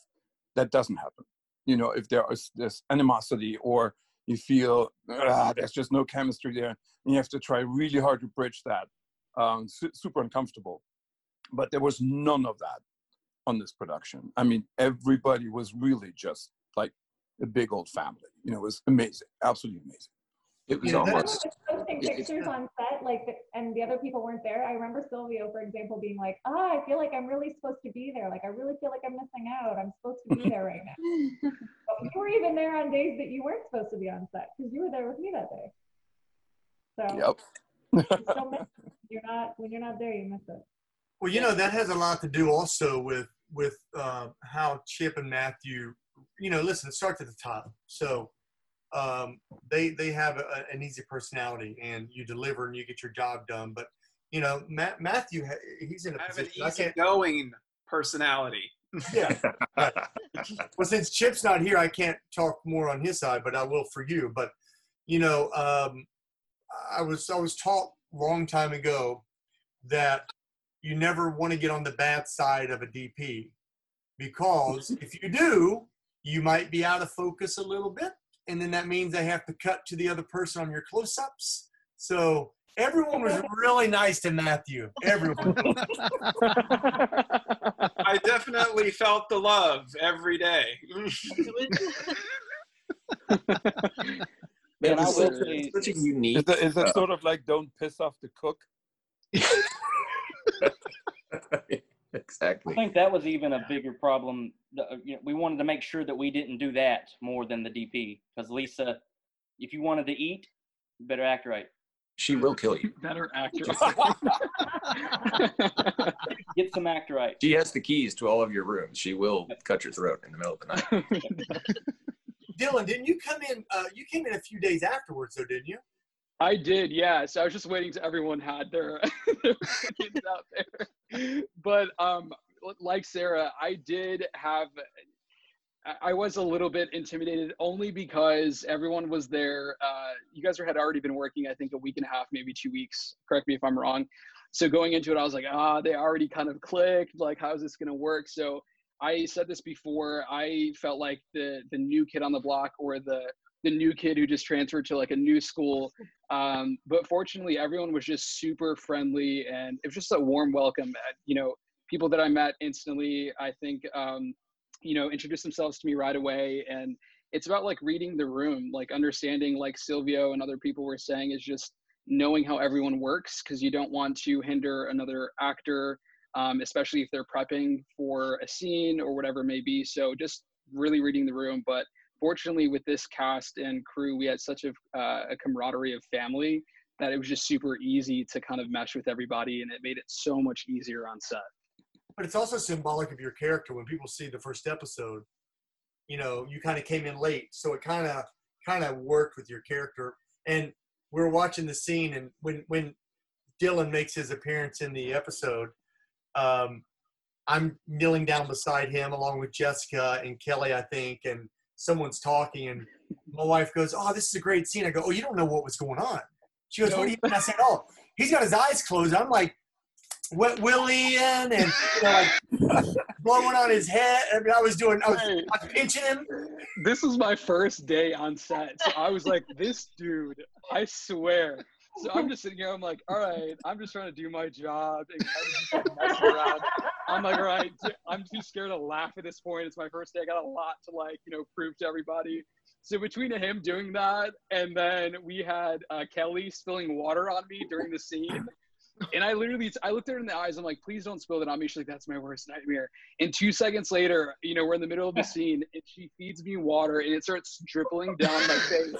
that doesn't happen. You know, if there is this animosity or you feel ah, there's just no chemistry there, and you have to try really hard to bridge that. Um, su- super uncomfortable, but there was none of that on this production. I mean, everybody was really just like a big old family. You know, it was amazing, absolutely amazing. It was Yeah, Everyone almost was posting pictures on set, like, the- and the other people weren't there. I remember Silvio, for example, being like, "Ah, I feel like I'm really supposed to be there. Like, I really feel like I'm missing out. I'm supposed to be there right now." But you were even there on days that you weren't supposed to be on set because you were there with me that day. So Yep. You still miss it. you're not when you're not there, you miss it. Well, you know that has a lot to do also with with uh, how Chip and Matthew, you know, listen, it starts at the top. So um, they they have a, an easy personality, and you deliver and you get your job done. But you know, Matt, Matthew, he's in a I have an position. I easygoing personality. Yeah. right. Well, since Chip's not here, I can't talk more on his side, but I will for you. But you know, um, I was I was taught long time ago that you never want to get on the bad side of a DP because if you do, you might be out of focus a little bit, and then that means they have to cut to the other person on your close-ups. So everyone was really nice to Matthew. Everyone. I definitely felt the love every day. it And I was will such, say- such a unique. Is that, is that uh, sort of like don't piss off the cook? Exactly. I think that was even a bigger problem. The- uh, You know, we wanted to make sure that we didn't do that more than the DP. Because Lisa, if you wanted to eat, you better act right. She will kill you. Better actor. Get some act right. She has the keys to all of your rooms. She will cut your throat in the middle of the night. Dylan, didn't you come in? Uh, you came in a few days afterwards, though, didn't you? I did, yeah. So I was just waiting till everyone had their, their opinions out there. But um, like Sarah, I did have. I- I was a little bit intimidated only because everyone was there. Uh, you guys had already been working, I think, a week and a half, maybe two weeks. Correct me if I'm wrong. So going into it, I was like, ah, they already kind of clicked. Like, how's this going to work? So I said this before. I felt like the the new kid on the block or the the new kid who just transferred to like a new school. Um, but fortunately, everyone was just super friendly and it was just a warm welcome. At, you know, people that I met instantly. I think um, you know introduced themselves to me right away, and it's about like reading the room, like understanding, like Silvio and other people were saying, is just knowing how everyone works because you don't want to hinder another actor, um, especially if they're prepping for a scene or whatever it may be. So just really reading the room. But fortunately, with this cast and crew, we had such a, uh, a camaraderie of family that it was just super easy to kind of mesh with everybody, and it made it so much easier on set. But it's also symbolic of your character when people see the first episode. You know, you kind of came in late, so it kind of kind of worked with your character. And we're watching the scene, and when when Dylan makes his appearance in the episode, um, I'm kneeling down beside him along with Jessica and Kelly, I think, and someone's talking, and my wife goes, "Oh, this is a great scene." I go, "Oh, you don't know what was going on." She goes, "What do you?" mean?" I said, "Oh, he's got his eyes closed." I'm like, "Wet Willie in," and you know, like blowing on his head. I mean, I was doing, I was, Hey. I was pinching him. this was my first day on set. So I was like, this dude, I swear. So I'm just sitting here, I'm like, all right, I'm just trying to do my job around. I'm like, all right, I'm too scared to laugh at this point. It's my first day. I got a lot to like, you know, prove to everybody. So between him doing that and then we had uh, Kelly spilling water on me during the scene. And I literally, I looked at her in the eyes. I'm like, please don't spill that on me. She's like, that's my worst nightmare. And two seconds later, you know, we're in the middle of the scene and she feeds me water and it starts dripping down my face.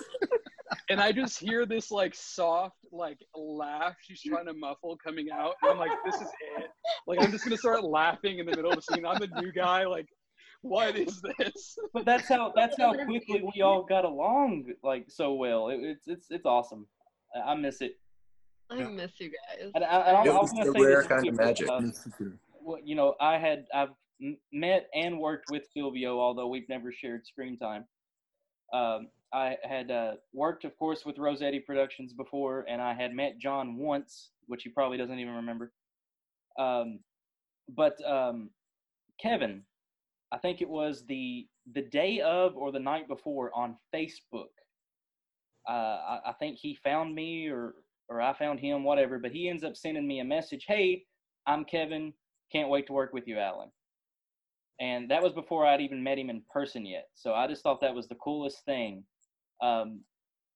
And I just hear this like soft like laugh she's trying to muffle coming out. And I'm like, this is it. Like I'm just gonna start laughing in the middle of the scene. I'm the new guy. Like, what is this? But that's how that's how quickly we all got along like so well. It, it's it's it's awesome. I I miss it. I miss you guys. And I, and I, It I was was gonna the say rare kind of magic. uh, well, you know, I had I've met and worked with Silvio, although we've never shared screen time. Um, I had uh, worked, of course, with Rossetti Productions before, and I had met John once, which he probably doesn't even remember. Um, but um, Kevin, I think it was the the day of or the night before on Facebook. Uh, I, I think he found me or or I found him, whatever. But he ends up sending me a message. Hey, I'm Kevin. Can't wait to work with you, Alan. And that was before I'd even met him in person yet. So I just thought that was the coolest thing. Um,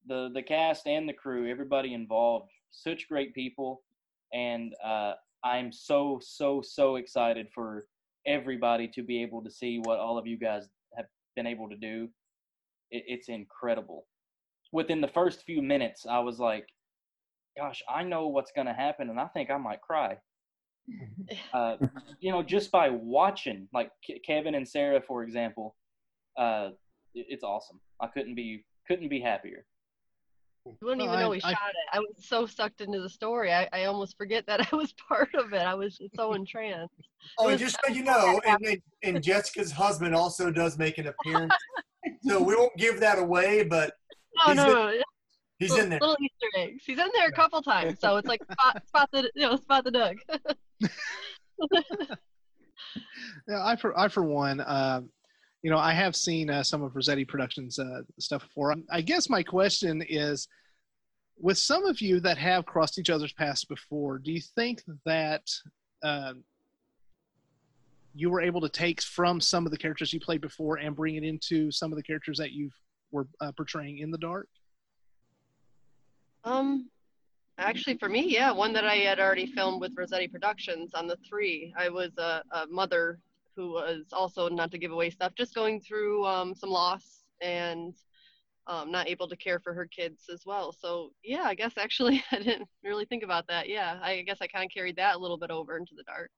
the the cast and the crew, everybody involved, such great people, and uh, I'm so so so excited for everybody to be able to see what all of you guys have been able to do. It, it's incredible. Within the first few minutes, I was like, "Gosh, I know what's going to happen, and I think I might cry." uh, you know, just by watching, like Ke- Kevin and Sarah, for example, uh, it- it's awesome. I couldn't be couldn't be happier. You wouldn't Well, even know I- we I- shot it. I was so sucked into the story. I, I almost forget that I was part of it. I was so entranced. Oh, and was- just so you know, and, and, and Jessica's husband also does make an appearance. so we won't give that away, but No, He's no, in- no. no. he's little, in there. Little Easter eggs. He's in there a couple times, so it's like spot, spot the you know spot the Doug. Yeah, I for I for one, uh, you know, I have seen uh, some of Rossetti Productions uh, stuff before. I guess my question is, with some of you that have crossed each other's paths before, do you think that uh, you were able to take from some of the characters you played before and bring it into some of the characters that you were uh, portraying in the dark? Um, actually, for me, yeah, one that I had already filmed with Rossetti Productions on the three. I was a, a mother who was also not to give away stuff, just going through um, some loss and um, not able to care for her kids as well. So yeah, I guess actually I didn't really think about that. Yeah, I guess I kind of carried that a little bit over into the dark.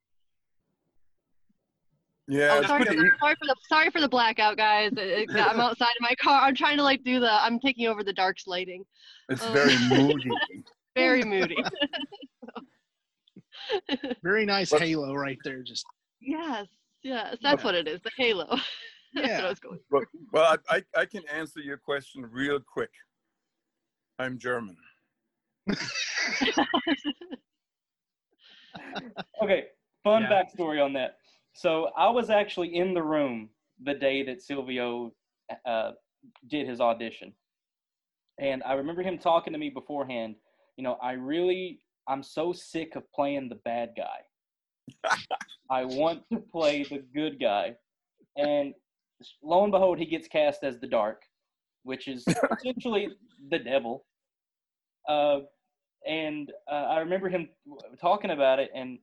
Yeah, oh, sorry, pretty. for the, sorry for the sorry for the blackout, guys. It- it- I'm outside of my car. I'm trying to like do the. I'm taking over the dark's lighting. It's um, very moody. Very moody. Very nice But- halo right there. Just Yes, yes, that's what it is. The halo. that's what Yeah. I was going. Well, well I, I, I can answer your question real quick. I'm German. Okay, fun Yeah. backstory on that. So I was actually in the room the day that Silvio uh, did his audition, and I remember him talking to me beforehand. You know, I really, I'm so sick of playing the bad guy. I want to play the good guy. And lo and behold, he gets cast as the dark, which is essentially the devil. Uh, and uh, I remember him talking about it, and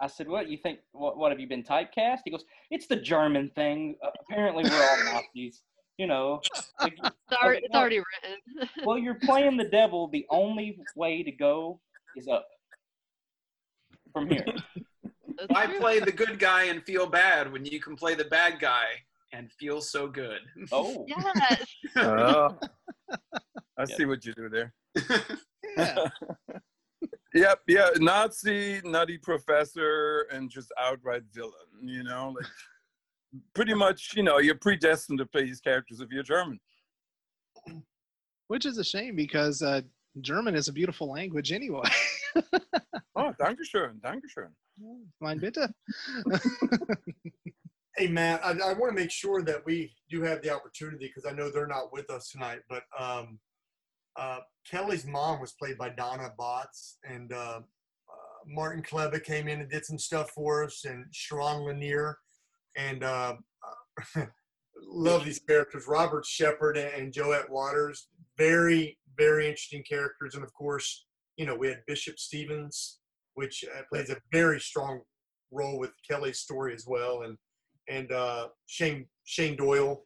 I said, "What you think? What, what have you been typecast?" He goes, "It's the German thing. Uh, apparently, we're all Nazis." You know, like, It's already, it's already written. well, you're playing the devil. The only way to go is up from here. That's Why play the good guy and feel bad when you can play the bad guy and feel so good? Oh, Yes. Oh, I see what you do there. Yeah. Yep, yeah, Nazi, nutty professor, and just outright villain. You know, like pretty much, you know, you're predestined to play these characters if you're German. Which is a shame because uh, German is a beautiful language anyway. Oh, Dankeschön, Dankeschön. Mein bitte. Hey, Matt, I, I want to make sure that we do have the opportunity because I know they're not with us tonight. But um, uh, Kelly's mom was played by Donna Botts, and uh, uh, Martin Kleba came in and did some stuff for us, and Sharon Lanier, and uh, love these characters. Robert Shepard and, and Joette Waters, very, very interesting characters. And of course, you know, we had Bishop Stevens, which uh, plays a very strong role with Kelly's story as well, and and uh, Shane Shane Doyle.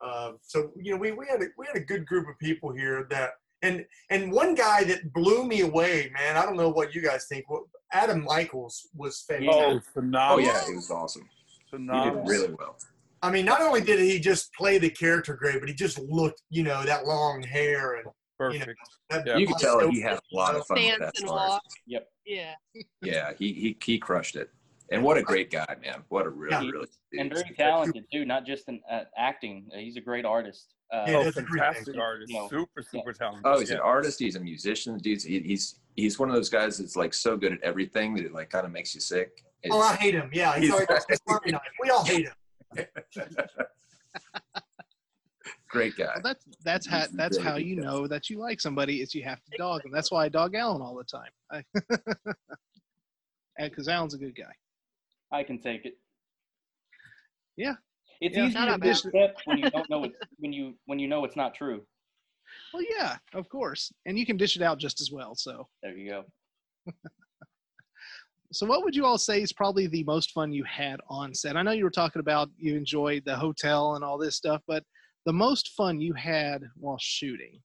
Uh, so you know, we, we had a, we had a good group of people here that and and one guy that blew me away, man. I don't know what you guys think. Well, Adam Michaels was fantastic. Oh, phenomenal! Oh yeah, it was awesome. Phenomenal. He did really well. I mean, not only did he just play the character great, but he just looked, you know, that long hair and Perfect. that. Yeah. You can tell he had a lot of fun with that and part. Yep. Yeah. Yeah, he, he he crushed it. And what a great guy, man! What a really Yeah. really and very talented too. Not just in uh, acting. Uh, He's a great artist. Uh, Yeah, Oh, a great fantastic thing. artist. No. Super, super talented. Oh, he's yeah. an artist. He's a musician. Dude, he's he's one of those guys that's like so good at everything that it like kind of makes you sick. It's- Oh, I hate him. Yeah, he's He's- always it's Army knife. We all hate him. great guy. Well, that's that's how that's how you guy. know that you like somebody is you have to dog them. That's why I dog Alan all the time. I, because Alan's a good guy. I can take it. Yeah. It's Yeah. easy to a bad- accept when you don't know it when you when you know it's not true. Well, yeah, of course, and you can dish it out just as well. So, There you go. so what would you all say is probably the most fun you had on set? I know you were talking about you enjoyed the hotel and all this stuff, but the most fun you had while shooting.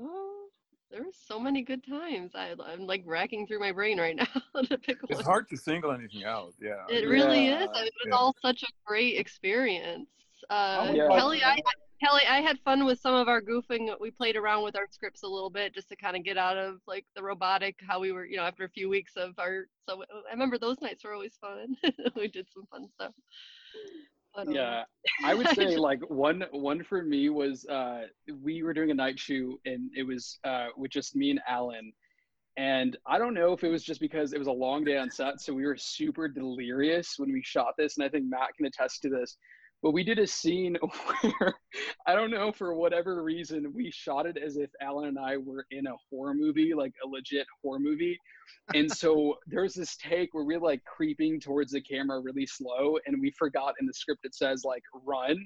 Oh, there were so many good times. I, I'm like racking through my brain right now to pick It's one. hard to single anything out. Yeah. It really is. I mean, it was yeah. all such a great experience. Uh, Yeah. Kelly, I Kelly, I had fun with some of our goofing. We played around with our scripts a little bit just to kind of get out of like the robotic, how we were, you know, after a few weeks of our. So I remember those nights were always fun. we did some fun stuff. Yeah, I would say like one one for me was uh, we were doing a night shoot and it was uh, with just me and Alan, and I don't know if it was just because it was a long day on set, so we were super delirious when we shot this, and I think Matt can attest to this. But we did a scene where I don't know for whatever reason we shot it as if Alan and I were in a horror movie, like a legit horror movie. And so there's this take where we're like creeping towards the camera really slow, and we forgot in the script it says like run.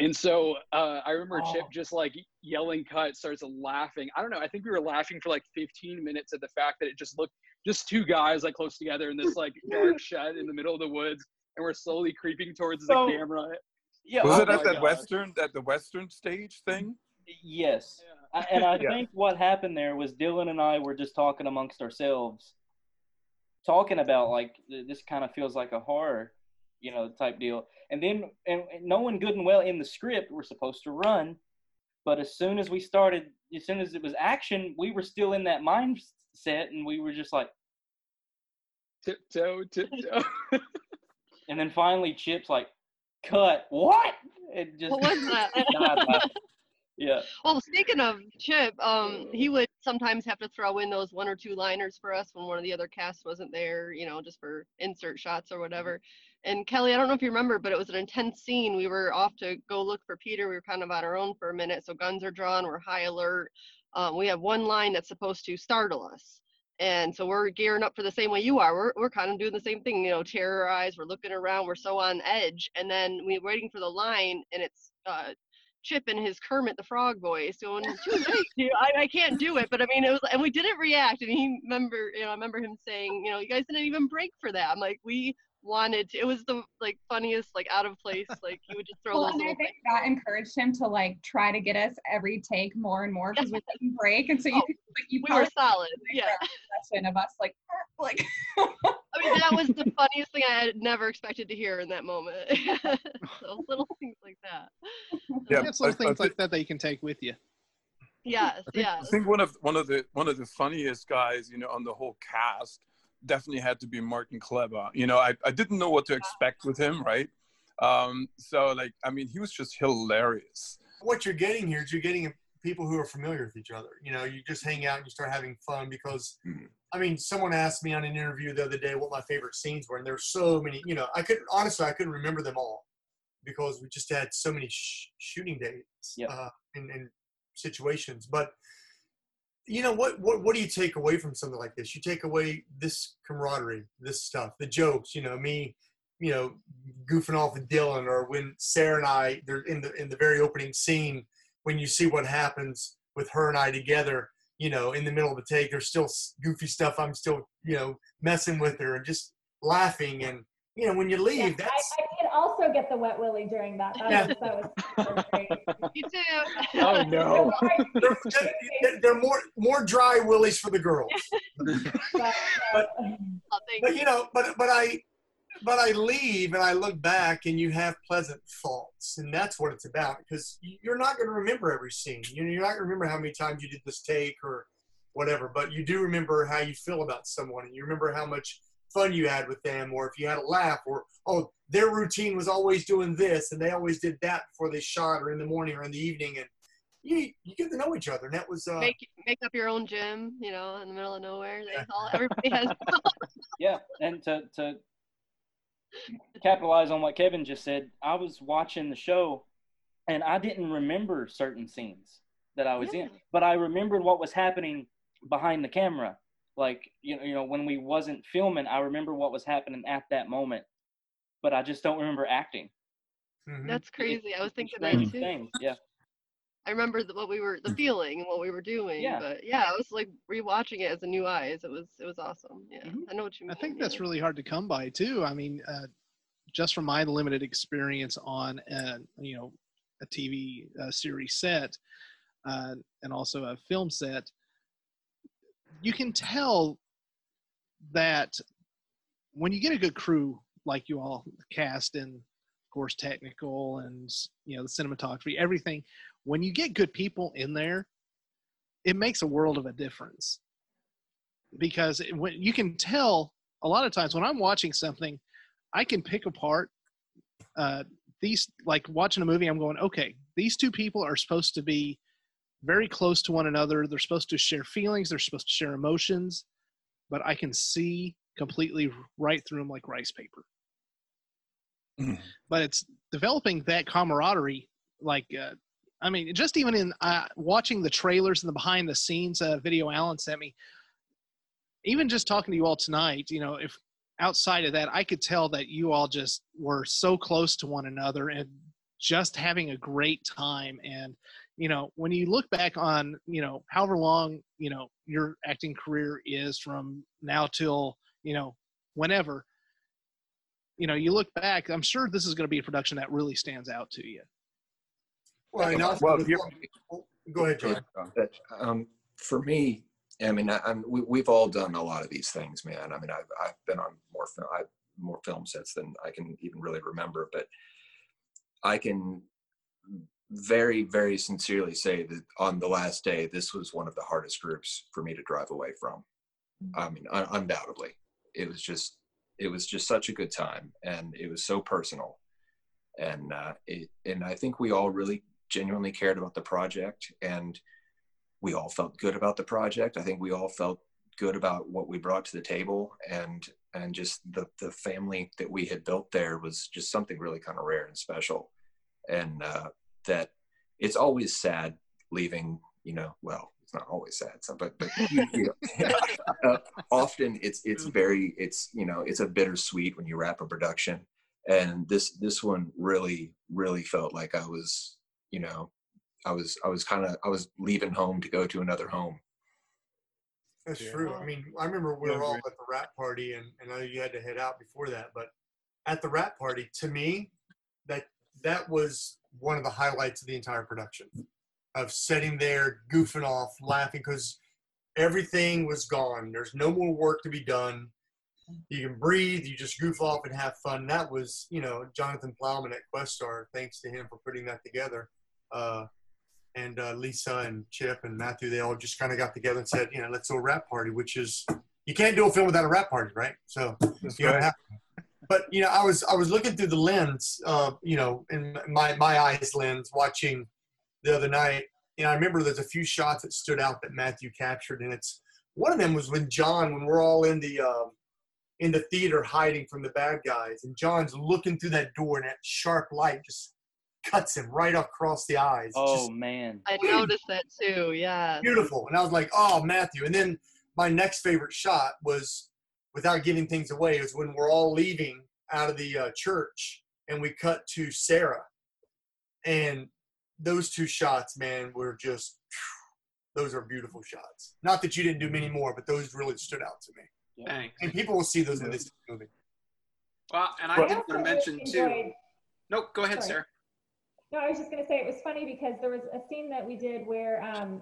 And so uh, I remember Chip Oh. just like yelling cut, starts laughing. I don't know. I think we were laughing for like 15 minutes at the fact that it just looked just two guys like close together in this like dark shed in the middle of the woods, and we're slowly creeping towards the camera. Yeah. Was I it at that gosh. western, at the western stage thing? Yes. I, and I Yeah. think what happened there was Dylan and I were just talking amongst ourselves, talking about like this kind of feels like a horror, you know, type deal. And then, and, and knowing good and well in the script we're supposed to run, but as soon as we started, as soon as it was action, we were still in that mindset, and we were just like, Tiptoe, tiptoe. and then finally Chip's like, cut what? It just What was that? yeah. Well, speaking of Chip, um, he would sometimes have to throw in those one or two liners for us when one of the other cast wasn't there, you know, just for insert shots or whatever. And Kelly, I don't know if you remember, but it was an intense scene. We were off to go look for Peter. We were kind of on our own for a minute, so guns are drawn. We're high alert. Um, we have one line that's supposed to startle us, And so we're gearing up for the same way you are. We're, we're kind of doing the same thing, you know, terrorized. We're looking around. We're so on edge. And then we're waiting for the line, and it's uh, Chip in his Kermit the Frog voice going, "Too late, dude. I, I can't do it." But I mean, it was, and we didn't react. And he remember, you know, I remember him saying, "You know, you guys didn't even break for that." I'm like, we wanted to. It was the like funniest, like out of place. Like you would just throw Well, those and I think that encouraged him to like try to get us every take more and more because we couldn't break, and so you Oh, could like you we were solid. Yeah. session of us like like I mean, that was the funniest thing I had never expected to hear in that moment. so little things like that. Yeah, It's little I- I things thi- like that that you can take with you. Yes, I think, yes. I think one of one of the one of the funniest guys, you know, on the whole cast definitely had to be Martin Kleber. You know, I, I didn't know what to expect with him, right? Um, so like, I mean, he was just hilarious. what you're getting here is you're getting people who are familiar with each other. You know, you just hang out and you start having fun because, Mhm. I mean, someone asked me on an interview the other day what my favorite scenes were, and there's so many. You know, I couldn't honestly, I couldn't remember them all because we just had so many sh- shooting dates Yep. uh, in, in situations. But you know what, what? What do you take away from something like this? You take away this camaraderie, this stuff, the jokes. You know, me you know, goofing off with Dylan, or when Sarah and I, they're in the in the very opening scene, when you see what happens with her and I together, you know, in the middle of the take, there's still goofy stuff. I'm still, you know, messing with her and just laughing, and you know, when you leave, Yeah, that's I did also get the wet willy during that. That Yeah. was, that was super great. You too. Oh no. they're, they're- they're more more dry willies for the girls. But, uh, Oh, but you. you know, but but I but I leave and I look back and you have pleasant thoughts, and that's what it's about. Because you're not going to remember every scene. You know, you're not going to remember how many times you did this take or whatever, but you do remember how you feel about someone, and you remember how much fun you had with them, or if you had a laugh, or oh, their routine was always doing this, and they always did that before they shot, or in the morning or in the evening, and you you get to know each other, and that was uh, make make up your own gym, you know, in the middle of nowhere. They all everybody has. Yeah, and to to capitalize on what Kevin just said, I was watching the show, and I didn't remember certain scenes that I was in, but I remembered what was happening behind the camera. Like you know, you know, when we wasn't filming, I remember what was happening at that moment, but I just don't remember acting. mhm. That's crazy. I was thinking that too. things. Yeah. I remember the, what we were, the feeling and what we were doing. Yeah. But yeah, I was like rewatching it as a new eyes. It was, it was awesome. Yeah, Mhm. I know what you mean. I think that's yeah. really hard to come by too. I mean, uh, just from my limited experience on, uh, you know, a TV uh, series set uh, and also a film set, you can tell that when you get a good crew like you all cast and of course technical and you know the cinematography everything when you get good people in there it makes a world of a difference. Because it, when you can tell a lot of times when i'm watching something i can pick apart uh, these like watching a movie i'm going okay these two people are supposed to be very close to one another. They're supposed to share feelings. They're supposed to share emotions. But i can see completely right through them like rice paper. Mm. but it's developing that camaraderie like uh, i mean just even in uh, watching the trailers and the behind the scenes uh, video alan sent me even just talking to you all tonight you know if outside of that i could tell that you all just were so close to one another and just having a great time. And you know when you look back on you know however long you know your acting career is from now till you know whenever you know you look back i'm sure this is going to be a production that really stands out to you well, and also Well, with- here- go ahead, John. Um, for me, I mean, I, I'm, we, we've all done a lot of these things, man. I mean, I've, I've been on more film, I've, more film sets than I can even really remember, but I can very, very sincerely say that on the last day, this was one of the hardest groups for me to drive away from. I mean, un- undoubtedly, it was just, it was just such a good time, and it was so personal, and uh, it, and I think we all really genuinely cared about the project, and we all felt good about the project. I think we all felt good about what we brought to the table, and and just the the family that we had built there was just something really kind of rare and special, and uh, that it's always sad leaving you know, well, it's not always sad, so, but, but you know, uh, often it's it's very it's you know it's a bittersweet when you wrap a production, and this this one really really felt like I was you know I was I was kind of I was leaving home to go to another home. That's Yeah. true. I mean, I remember we were all at the wrap party, and, and I know you had to head out before that. But at the wrap party, to me, that that was one of the highlights of the entire production, of sitting there goofing off, laughing because everything was gone. There's no more work to be done. You can breathe. You just goof off and have fun. That was, you know, Jonathan Plowman at Questar. Thanks to him for putting that together. Uh, and uh, Lisa and Chip and Matthew, they all just kind of got together and said, you know, let's do a wrap party, which is you can't do a film without a wrap party, right? So That's you right. have. But you know, I was I was looking through the lens, uh, you know, in my my eyes lens, watching the other night. You know, I remember there's a few shots that stood out that Matthew captured, and it's one of them was when John, when we're all in the um, in the theater hiding from the bad guys, and John's looking through that door, and that sharp light just cuts him right across the eyes. Oh just man. I noticed that too. Yeah. beautiful. And I was like, oh, Matthew. And then my next favorite shot was, without giving things away, is when we're all leaving out of the uh, church and we cut to Sarah. And those two shots, man, were just, those are beautiful shots. Not that you didn't do many more, but those really stood out to me. Thanks. And people will see those in this movie. Well, and I Well- did also want to mention too. enjoyed- Nope, go ahead, Sorry. Sarah. No, I was just gonna say it was funny because there was a scene that we did where um,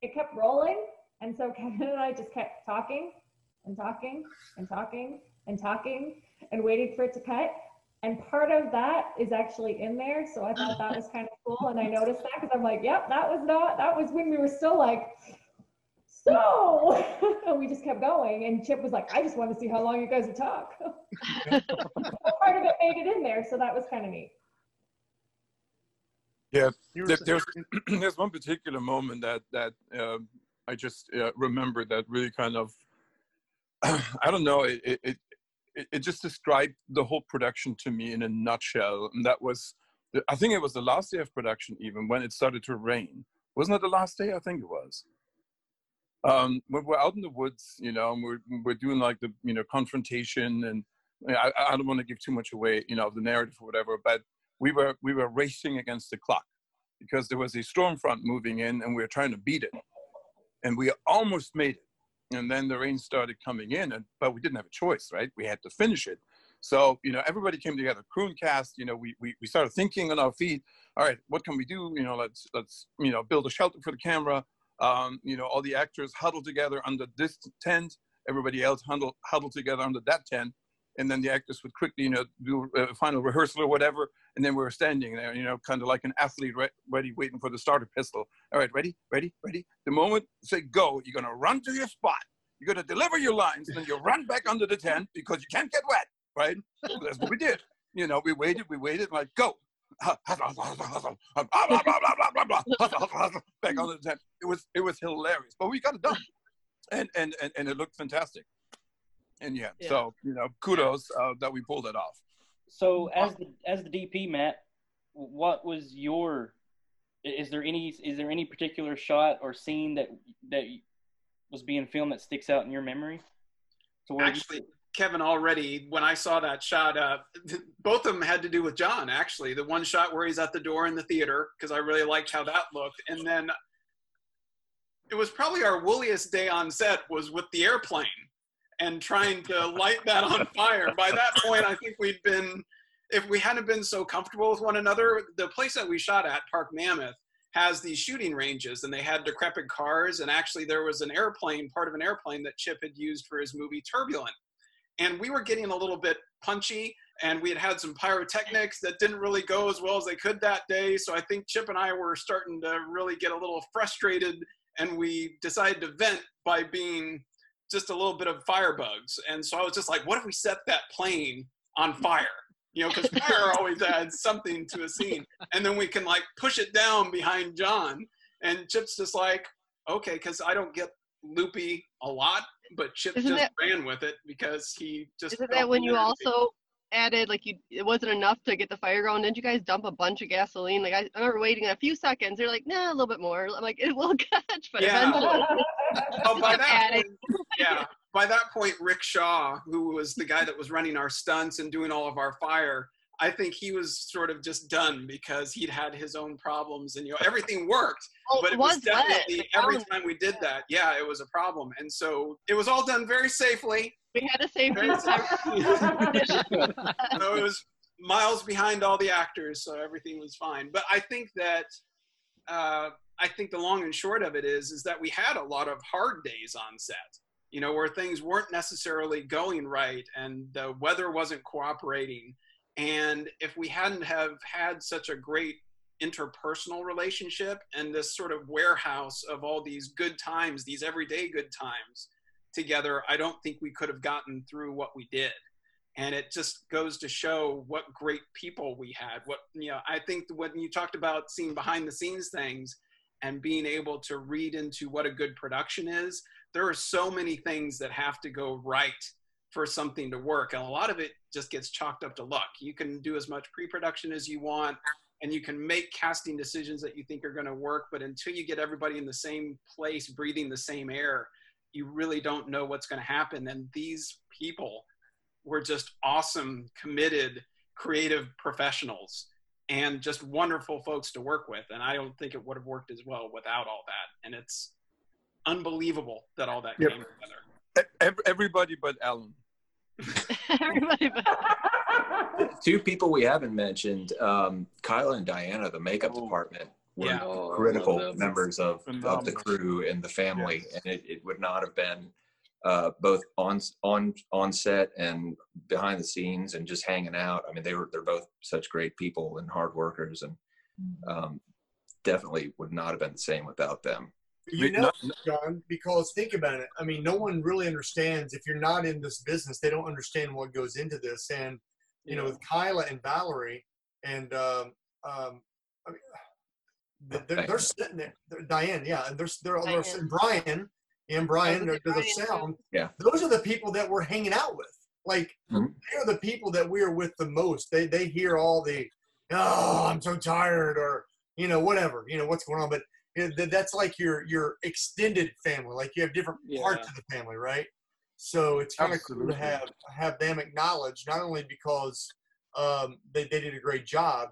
it kept rolling, and so Kevin and I just kept talking and talking and talking and talking and waiting for it to cut. And part of that is actually in there, so I thought that was kind of cool, and I noticed that because I'm like, yep, that was not that was when we were still like, so, we just kept going, and Chip was like, I just want to see how long you guys would talk. part of it made it in there, so that was kind of neat. Yeah, There- there's there's one particular moment that that um, I just uh, remember that really kind of I don't know it, it it it just described the whole production to me in a nutshell and that was I think it was the last day of production even when it started to rain. Wasn't it the last day? I think it was. Um, we're out in the woods you know and we're we're doing like the you know confrontation and I, I don't want to give too much away you know of the narrative or whatever but we were we were racing against the clock because there was a storm front moving in and we were trying to beat it. And we almost made it and then the rain started coming in and but we didn't have a choice right? We had to finish it. So you know everybody came together crew and cast you know we, we we started thinking on our feet all right what can we do? You know let's let's you know build a shelter for the camera. Um, you know all the actors huddle together under this tent. Everybody else huddle huddle together under that tent and then the actors would quickly you know do a final rehearsal or whatever and then we were standing there, you know, kind of like an athlete re- ready, waiting for the starter pistol. All right, ready, ready, ready. The moment say go, you're gonna run to your spot. You're gonna deliver your lines, and then you run back under the tent because you can't get wet, right? That's what we did. You know, we waited, we waited, like go. Back under the tent. It was it was hilarious, but we got it done, and and and, and it looked fantastic. And yeah, Yeah. so you know, kudos uh, that we pulled it off. So as the as the DP, Matt, what was your? Is there any is there any particular shot or scene that that was being filmed that sticks out in your memory? To where you- Actually, Kevin, already when I saw that shot, uh, both of them had to do with John. Actually, the one shot where he's at the door in the theater because I really liked how that looked, and then it was probably our wooliest day on set was with the airplane and trying to light that on fire. By that point, I think we'd been, if we hadn't been so comfortable with one another, the place that we shot at, Park Mammoth, has these shooting ranges and they had decrepit cars. And actually, there was an airplane, part of an airplane that Chip had used for his movie Turbulent. And we were getting a little bit punchy and we had had some pyrotechnics that didn't really go as well as they could that day. So I think Chip and I were starting to really get a little frustrated and we decided to vent by being just a little bit of firebugs. And so I was just like, what if we set that plane on fire? You know, because fire always adds something to a scene. And then we can like push it down behind John. And Chip's just like, okay, because I don't get loopy a lot, but Chip Isn't just that- ran with it because he just Isn't that when you also added like you it wasn't enough to get the fire going didn't you guys dump a bunch of gasoline like i, I remember waiting a few seconds they're like nah a little bit more i'm like it will catch but Yeah. eventually Oh, by that adding. Point, yeah. By that point, Rick Shaw, who was the guy that was running our stunts and doing all of our fire, I think he was sort of just done because he'd had his own problems and you know everything worked, Well, but it it was was definitely The every time we did that, yeah, it was a problem, and so it was all done very safely. we had a safety Very condition. so it was miles behind all the actors, so everything was fine. But I think that uh, I think the long and short of it is is that we had a lot of hard days on set. You know, where things weren't necessarily going right and the weather wasn't cooperating. And if we hadn't have had such a great interpersonal relationship and this sort of warehouse of all these good times, these everyday good times together, I don't think we could have gotten through what we did and it just goes to show what great people we had what you know i think when you talked about seeing behind the scenes things and being able to read into what a good production is there are so many things that have to go right for something to work and a lot of it just gets chalked up to luck you can do as much pre-production as you want and you can make casting decisions that you think are going to work but until you get everybody in the same place breathing the same air you really don't know what's going to happen and these people were just awesome, committed, creative professionals and just wonderful folks to work with. And I don't think it would have worked as well without all that. And it's unbelievable that all that Yep. came together. E- Everybody but Alan. everybody but Two people we haven't mentioned, um, Kyla and Diana, the makeup department, were Yeah. Oh, I love critical them. members of, of the crew and the family, Yes. and it, it would not have been uh, both on on on set and behind the scenes and just hanging out. I mean, they were they're both such great people and hard workers, and um, definitely would not have been the same without them. You know, John, because think about it. I mean, no one really understands if you're not in this business, they don't understand what goes into this. And you know, with Kyla and Valerie and um, um, I mean, they're, they're, they're sitting there. They're, Diane, yeah, and there's they're, they're, Diane. Brian and Brian, they're, they're the sound. Yeah. those are the people that we're hanging out with. Like Mhm. they're the people that we're with the most. They they hear all the, oh, I'm so tired, or you know, whatever, you know, what's going on. But you know, th- that's like your your extended family. Like you have different parts of the family, right? So it's kind of cool to have have them acknowledged, not only because um, they they did a great job,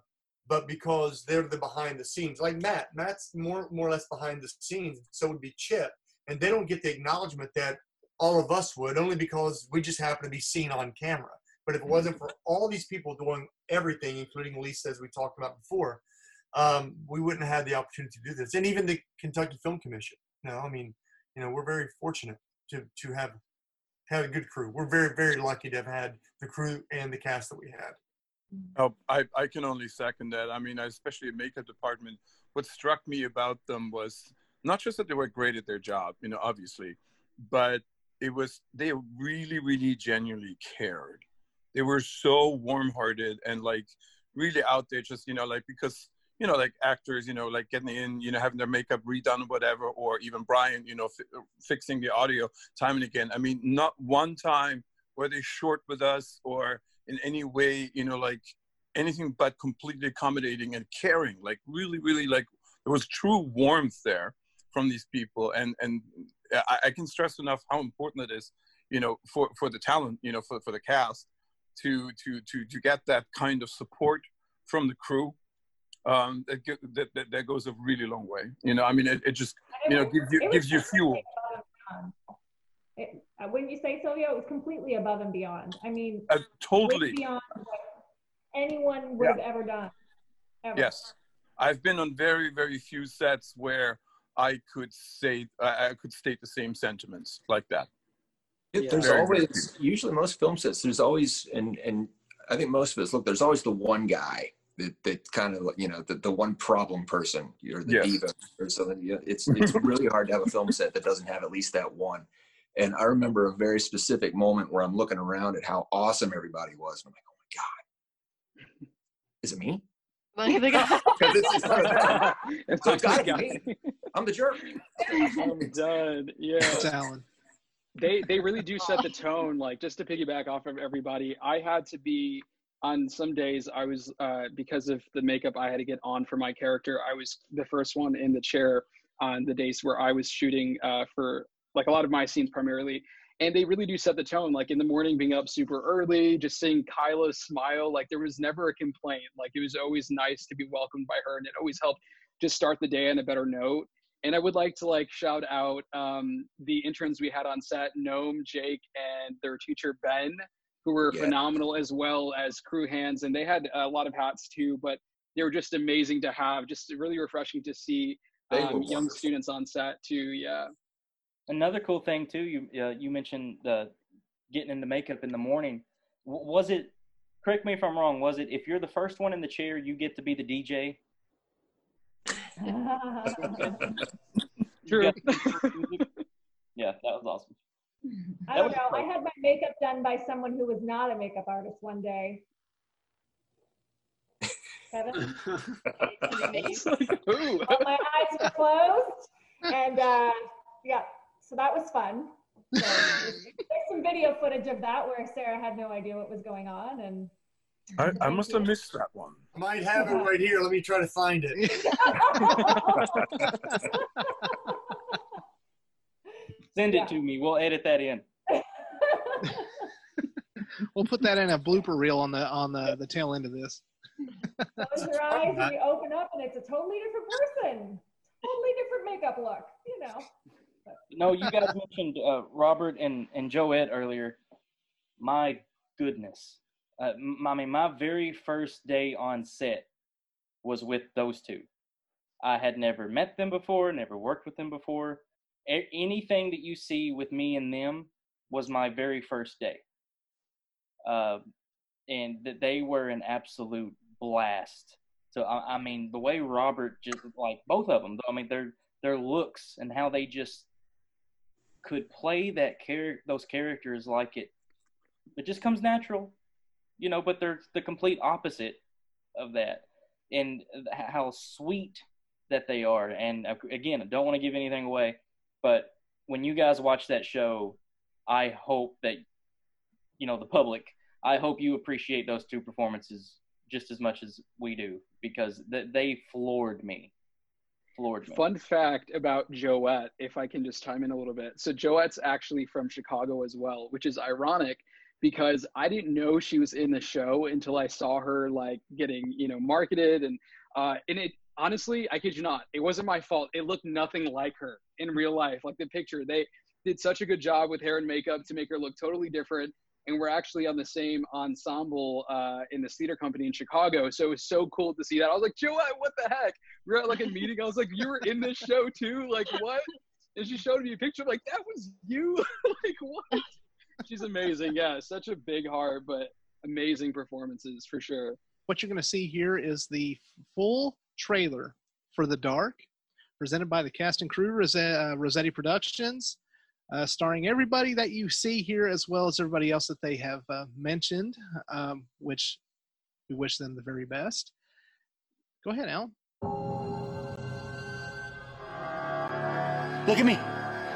but because they're the behind the scenes. Like Matt, Matt's more more or less behind the scenes. So would be Chip, and they don't get the acknowledgement that all of us would, only because we just happen to be seen on camera. But if it wasn't for all these people doing everything, including Lisa, as we talked about before, um, we wouldn't have had the opportunity to do this. And even the Kentucky Film Commission. You know, I mean, you know, we're very fortunate to to have had a good crew. We're very very lucky to have had the crew and the cast that we had. Oh, I, I can only second that. I mean, especially the makeup department. What struck me about them was not just that they were great at their job, you know, obviously, but it was they really, really genuinely cared. They were so warm-hearted and like really out there, just you know, like because you know, like actors, you know, like getting in, you know, having their makeup redone whatever, or even Brian, you know, fi- uh, fixing the audio time and again. I mean, not one time were they short with us or in any way, you know, like anything but completely accommodating and caring. Like really, really, like there was true warmth there from these people, and and uh, I, I can stress enough how important it is, you know, for for the talent, you know, for for the cast to to to to get that kind of support from the crew. Um, that, that, that that goes a really long way. You know, I mean, it, it just you know gives you gives you fuel. completely above and beyond. It, uh, wouldn't you say, Silvio? It was completely above and beyond. I mean, Uh, totally. beyond what anyone would Yeah. have ever done. Ever. Yes, I've been on very, very few sets where I could say I I could state the same sentiments like that. Yeah. There's Very always usually most film sets. There's always and and I think most of us look. There's always the one guy that that kind of you know the, the one problem person or the Yes. diva or something. It's it's really hard to have a film set that doesn't have at least that one. And I remember a very specific moment where I'm looking around at how awesome everybody was. And I'm like, oh my god, is it me? Like, the guy- Because it's, it's none of. It's So it's gotta me. I'm the jerk. I'm done. Yeah. It's Alan. they they really do set the tone. Like just to piggyback off of everybody, I had to be on some days. I was uh, because of the makeup I had to get on for my character. I was the first one in the chair on the days where I was shooting uh, for like a lot of my scenes primarily. And they really do set the tone. Like in the morning, being up super early, just seeing Kyla smile. Like there was never a complaint. Like it was always nice to be welcomed by her, and it always helped just start the day on a better note. And I would like to like shout out um, the interns we had on set, Noam, Jake, and their teacher Ben, who were Yeah. phenomenal as well as crew hands. And they had a lot of hats too, but they were just amazing to have. Just really refreshing to see um, young students on set too. Yeah. Another cool thing too, you uh, you mentioned the getting into makeup in the morning. W- was it? Correct me if I'm wrong. Was it if you're the first one in the chair, you get to be the DJ? True. Yeah. yeah, that was awesome. I don't know. I had my makeup done by someone who was not a makeup artist one day. Kevin? It's like, ooh. My eyes were closed. And uh, yeah, so that was fun. So there's some video footage of that where Sarah had no idea what was going on. And I, I must have missed that one. I might have it right here. Let me try to find it. Send Yeah. it to me. We'll edit that in. We'll put that in a blooper reel on the on the, the tail end of this. close your eyes and you open up and it's a totally different person. Totally different makeup look, you know. No, you guys mentioned uh, Robert and and Joette earlier. My goodness, uh, m- I mean, my very first day on set was with those two. I had never met them before, never worked with them before. A- anything that you see with me and them was my very first day. Uh, and th- they were an absolute blast. So I, I mean, the way Robert just like both of them. I mean, their their looks and how they just could play that character, those characters like it. It just comes natural, you know. But they're the complete opposite of that, and how sweet that they are. And again, I don't want to give anything away, but when you guys watch that show, I hope that you know the public. I hope you appreciate those two performances just as much as we do because th- they floored me. Floored me. Fun fact about Joette, if I can just chime in a little bit. So Joette's actually from Chicago as well, which is ironic because I didn't know she was in the show until I saw her like getting, you know, marketed and uh and it honestly, I kid you not, it wasn't my fault. It looked nothing like her in real life. Like the picture, they did such a good job with hair and makeup to make her look totally different. And we're actually on the same ensemble uh, in this theater company in Chicago. So it was so cool to see that. I was like, Joette, what the heck? we were at like a meeting. I was like, you were in this show too? Like what? And she showed me a picture. I'm like, that was you? like what? She's amazing. Yeah, such a big heart, but amazing performances for sure. What you're going to see here is the full trailer for The Dark, presented by the cast and crew, Rose- uh, Rossetti Productions, uh, starring everybody that you see here, as well as everybody else that they have uh, mentioned, um, which we wish them the very best. Go ahead, Alan. Look at me.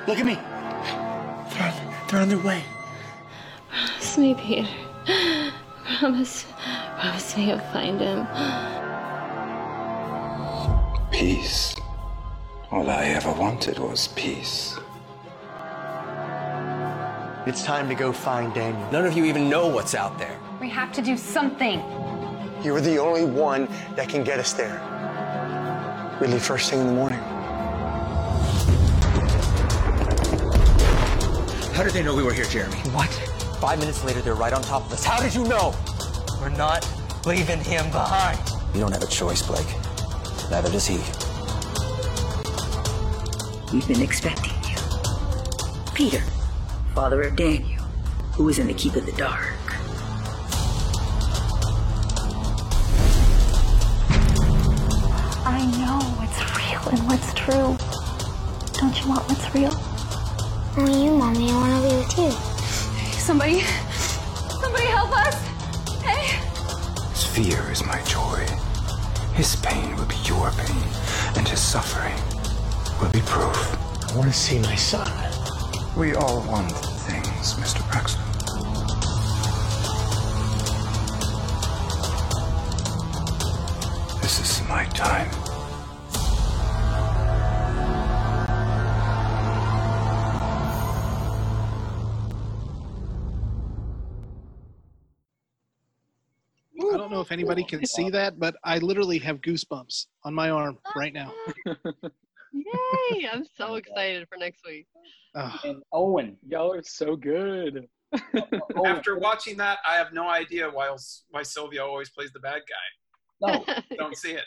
Look at me. They're on, they're on their way. Promise me, Peter. Promise. Promise me you'll find him. Peace. All I ever wanted was peace. It's time to go find Daniel. None of you even know what's out there. We have to do something. You're the only one that can get us there. We leave first thing in the morning. How did they know we were here, Jeremy? What? Five minutes later, they're right on top of us. How did you know? We're not leaving him behind. You don't have a choice, Blake. Neither does he. We've been expecting you. Peter, father of Daniel, who is in the keep of the dark. I know what's real and what's true. Don't you want what's real? Only you, Mommy. I want to be with you. Somebody, somebody help us! Hey! His fear is my joy. His pain will be your pain, and his suffering will be proof. I want to see my son. We all want things, Mr. Braxton. This is my time. If anybody can see that, but I literally have goosebumps on my arm right now. Yay! I'm so excited for next week. And Owen, y'all are so good. After watching that, I have no idea why why Silvio always plays the bad guy. No, Don't see it.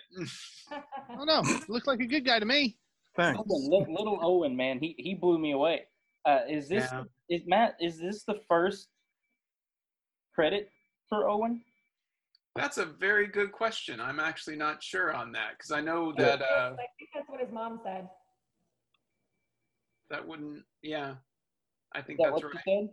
Oh no, looks like a good guy to me. Thanks. Owen, look, little Owen, man, he he blew me away. Uh, is this Yeah. is Matt? Is this the first credit for Owen? That's a very good question. I'm actually not sure on that because I know that uh, I think that's what his mom said. that wouldn't. Yeah, I think that that's what right. you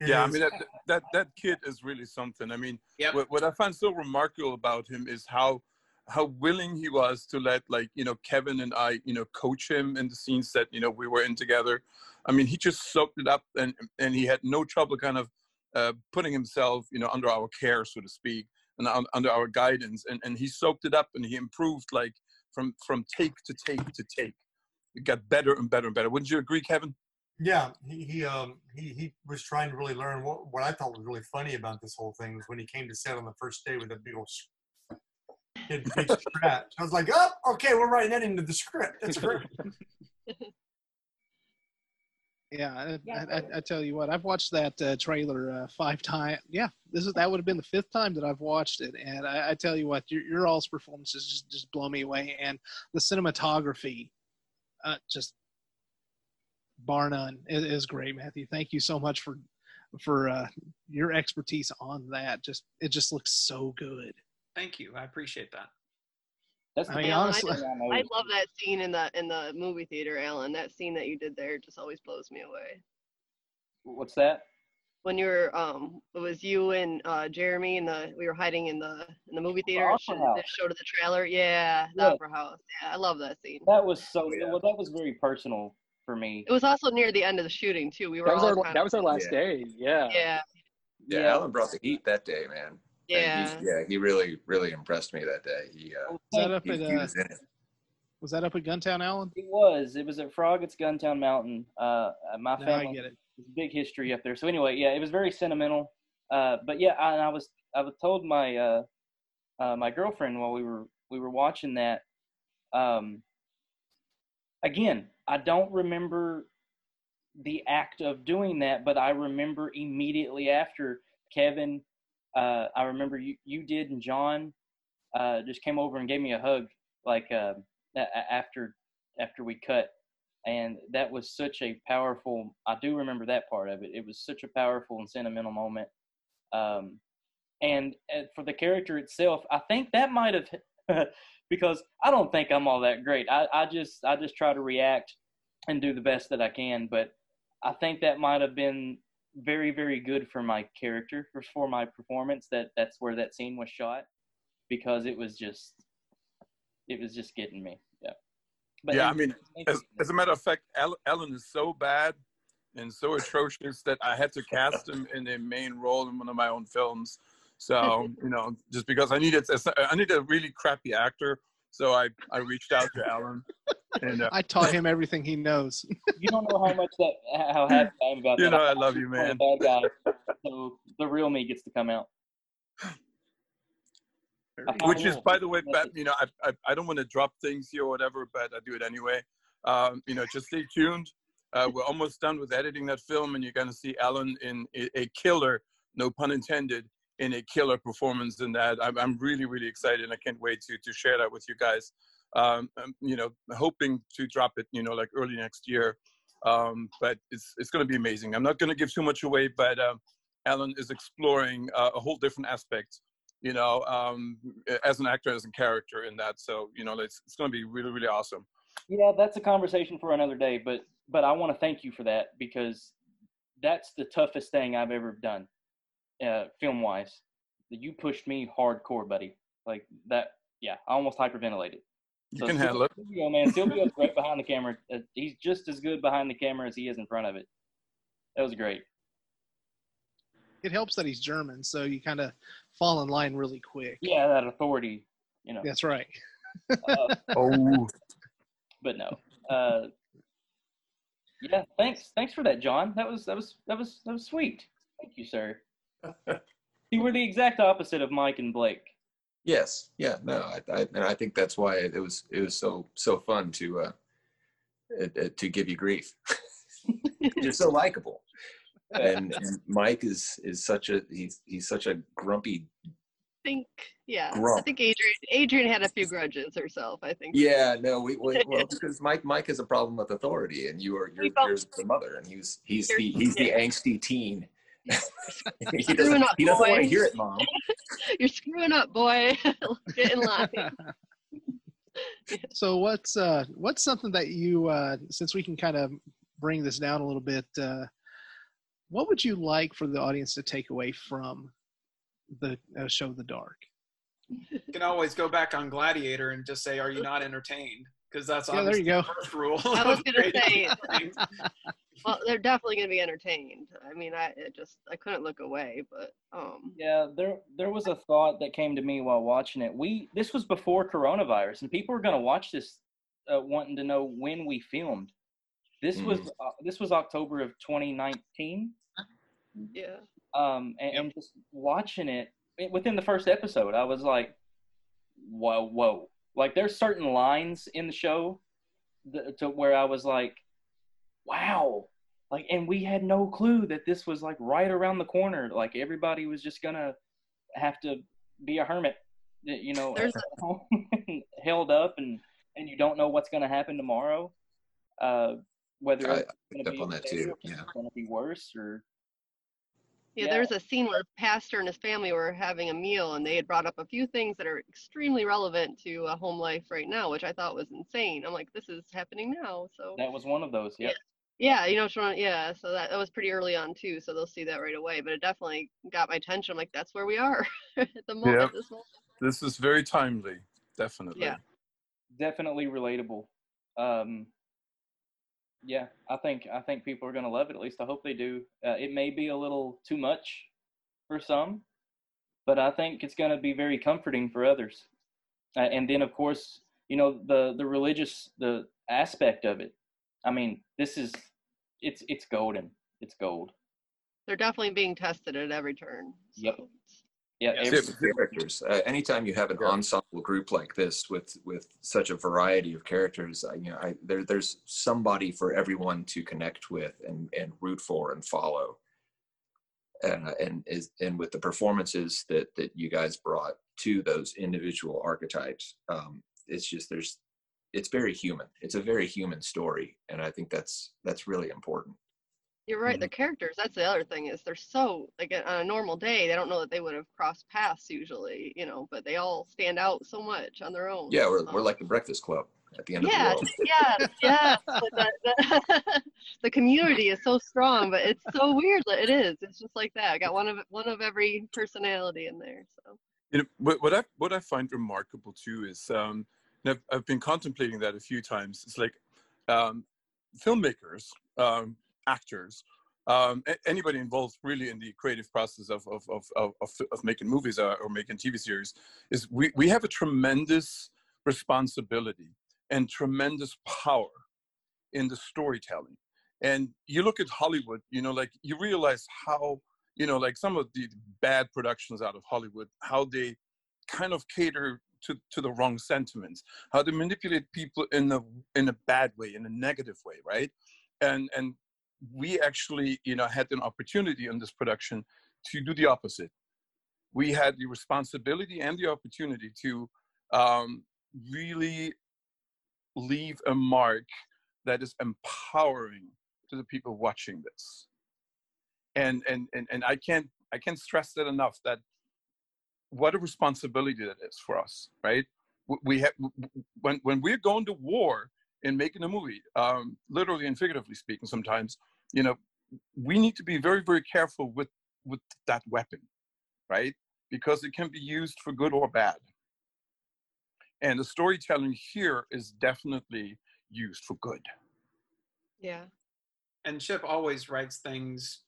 said? Yeah, I mean that that that kid is really something. I mean, Yep. what, what I find so remarkable about him is how how willing he was to let like you know Kevin and I you know coach him in the scenes that you know we were in together. I mean, he just soaked it up and and he had no trouble kind of uh, putting himself you know under our care, so to speak, and un, under our guidance, and and he soaked it up and he improved like from from take to take to take. It got better and better and better. Wouldn't you agree, Kevin? Yeah, he he um he he was trying to really learn what what I thought was really funny about this whole thing was when he came to set on the first day with a big old s- big big scratch. I was like, oh, okay, we're writing that into the script. That's great. Yeah, I, I, I, I tell you what, I've watched that uh, trailer uh, five times. Yeah, this is that would have been the fifth time that I've watched it, and I, I tell you what, your, your all's performances just just blow me away, and the cinematography, uh, just bar none, is, is great. Matthew, thank you so much for for uh, your expertise on that. Just it just looks so good. Thank you. I appreciate that. That's I mean, Alan, honestly, I, just, I love that scene in the in the movie theater, Alan. That scene that you did there just always blows me away. What's that? When you were um, it was you and uh, Jeremy and the we were hiding in the in the movie theater. Opera showed, House. showed the trailer. Yeah, the Yeah. opera house. Yeah, I love that scene. That was so. Well, that was very personal for me. It was also near the end of the shooting too. We were That was all our that was our last Yeah. day. Yeah. Yeah, Yeah, Yeah. Alan brought the heat that day, man. And yeah. he, yeah, he really, really impressed me that day. He, uh, Was that up he, at he uh, was in it. was that up at Guntown, Alan? It was. It was at Frog. It's Guntown Mountain. Uh, my Now I family get it. Big history up there. So anyway, yeah, it was very sentimental. Uh, but yeah, I, I was I was told my uh, uh, my girlfriend while we were we were watching that. Um, again, I don't remember the act of doing that, but I remember immediately after Kevin. Uh, I remember you you did and John uh, just came over and gave me a hug like uh, after after we cut. And that was such a powerful i do remember that part of it. It was such a powerful and sentimental moment. Um, and, and for the character itself i think that might have because i don't think i'm all that great. I, I just i just try to react and do the best that i can but i think that might have been very very good for my character for, for my performance that that's where that scene was shot because it was just it was just getting me yeah but yeah, I mean, as, as a matter of fact, Alan is so bad and so atrocious that I had to cast him in a main role in one of my own films. So you know, just because I needed, I needed a really crappy actor, so I I reached out to Alan. And uh, I taught him everything he knows. you don't know how much that how happy I am about you that. know, I love you, I'm a man. bad guy, so the real me gets to come out. Which is, by the way, but you know, I I, I don't want to drop things here or whatever, but I do it anyway. Um, you know, just stay tuned. Uh, we're almost done with editing that film, and you're going to see Alan in a, a killer, no pun intended, in a killer performance in that. I'm, I'm really, really excited, and I can't wait to to share that with you guys. Um, um, you know, hoping to drop it, you know, like early next year. Um, but it's it's going to be amazing. I'm not going to give too much away, but um, Alan is exploring uh, a whole different aspect, you know, um, as an actor, as a character in that. So, you know, it's, it's going to be really, really awesome. Yeah, that's a conversation for another day. But but I want to thank you for that because that's the toughest thing I've ever done, uh, film wise. You pushed me hardcore, buddy. Like that. Yeah, I almost hyperventilated. You can handle it. Silvio, man, Silvio's right behind the camera. Uh, he's just as good behind the camera as he is in front of it. That was great. it helps that he's German, so you kind of fall in line really quick. Yeah, that authority, you know. That's right. Uh, Oh, but no. Uh, yeah, thanks. Thanks for that, John. That was that was that was that was sweet. Thank you, sir. you were the exact opposite of Mike and Blake. Yes, yeah, no, I, I and I think that's why it was it was so so fun to uh, to give you grief. You're so likable, and, and Mike is is such a he's he's such a grumpy. think yeah. I think Adrian Adrian had a few grudges herself. I think. Yeah, no, we, we well because Mike Mike has a problem with authority, and you are you're, you're the mother, and he's he's the he's the angsty teen. He screwing doesn't up, he doesn't want to boy. hear it, mom. You're screwing up, boy. Get in line. so what's uh what's something that you uh since we can kind of bring this down a little bit uh what would you like for the audience to take away from the uh, show the dark You can always go back on Gladiator and just say, "Are you not entertained?" Because that's Yeah, there you obviously the go. first rule. I was gonna say. Well, they're definitely gonna be entertained. I mean, I it just I couldn't look away, but um. Yeah, there there was a thought that came to me while watching it. We this was before coronavirus, and people were going to watch this, uh, wanting to know when we filmed. This was Mm. uh, this was October of 2019. Yeah. Um, and, and just watching it it- within the first episode, I was like, whoa, whoa! Like there's certain lines in the show that, to where I was like, wow! Like, and we had no clue that this was like right around the corner. Like everybody was just gonna have to be a hermit, you know, There's at home, held up, and and you don't know what's gonna happen tomorrow. Uh, whether I- it's I gonna picked be up on that too, yeah. it's gonna be worse, or Yeah, Yeah. there's a scene where Pastor and his family were having a meal, and they had brought up a few things that are extremely relevant to a home life right now, which I thought was insane. I'm like, this is happening now. So that was one of those. Yep. yeah, you know, Sharon, yeah. So that that was pretty early on too. So they'll see that right away. But it definitely got my attention. I'm like, that's where we are at the moment. Yeah. This moment. this is very timely, definitely. Yeah. definitely relatable. Um, yeah, I think I think people are gonna love it. At least I hope they do. Uh, it may be a little too much for some, but I think it's gonna be very comforting for others. Uh, and then of course, you know the the religious the aspect of it. I mean, this is it's it's golden. It's gold. They're definitely being tested at every turn. Yep. Yeah. Yes, characters. Uh, anytime you have an ensemble group like this with with such a variety of characters, I, you know, I, there there's somebody for everyone to connect with and and root for and follow. And uh, and is and with the performances that that you guys brought to those individual archetypes, um, it's just there's it's very human. It's a very human story, and I think that's that's really important. You're right. The characters. That's the other thing is they're so like on a normal day they don't know that they would have crossed paths usually, you know, but they all stand out so much on their own. Yeah, we're we're like the Breakfast Club at the end Yeah, of the world. yes, yes. But the, the, the community is so strong, but it's so weird it is. It's just like that. I got one of one of every personality in there. So You know, what, what I what I find remarkable too is um, and I've, I've been contemplating that a few times. It's like um, filmmakers, um, actors, um, anybody involved really in the creative process of of of of, of, making movies or, or making TV series is we we have a tremendous responsibility and tremendous power in the storytelling. And you look at Hollywood, you know, like you realize how, you know, like some of the bad productions out of Hollywood, how they kind of cater to, to the wrong sentiments, how they manipulate people in a in a bad way, in a negative way, right? And and we actually, you know, had an opportunity in this production to do the opposite. We had the responsibility and the opportunity to um, really leave a mark that is empowering to the people watching this and and and, and i can't i can't stress that enough that what a responsibility that is for us right we have when when we're going to war and making a movie um, literally and figuratively speaking sometimes you know we need to be very very careful with with that weapon right? Because it can be used for good or bad. And the storytelling here is definitely used for good. Yeah. and Chip always writes things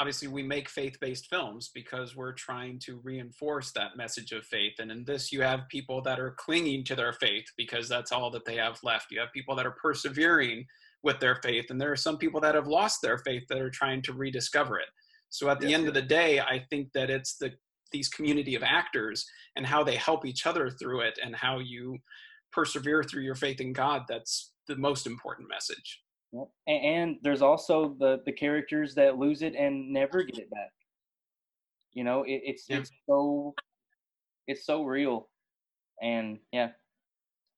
obviously we make faith-based films because we're trying to reinforce that message of faith. And in this you have people that are clinging to their faith because that's all that they have left. You have people that are persevering with their faith and there are some people that have lost their faith that are trying to rediscover it. So at the Yeah. end of the day i think that it's the these community of actors and how they help each other through it and how you persevere through your faith in god that's the most important message And there's also the the characters that lose it and never get it back. You know, it, it's Yeah. it's so it's so real, and yeah,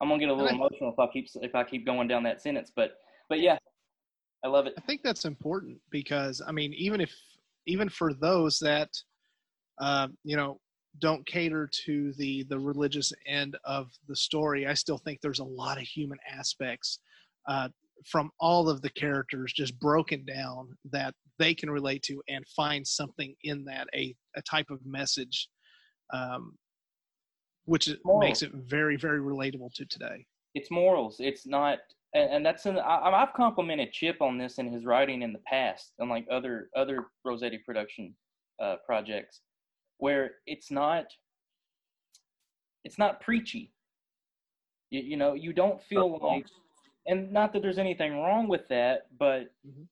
I'm gonna get a little I- emotional if I keep if I keep going down that sentence, but but yeah, I love it. I think that's important because I mean, even if even for those that uh, you know don't cater to the the religious end of the story, I still think there's a lot of human aspects uh, from all of the characters just broken down that they can relate to and find something in that a a type of message, um, which is- makes it very very relatable to today. it's morals. It's not, and, and that's an. I, I've complimented Chip on this in his writing in the past, unlike other other Rossetti production uh, projects, where it's not. It's not preachy. You, you know, you don't feel like, and not that there's anything wrong with that, but mm-hmm.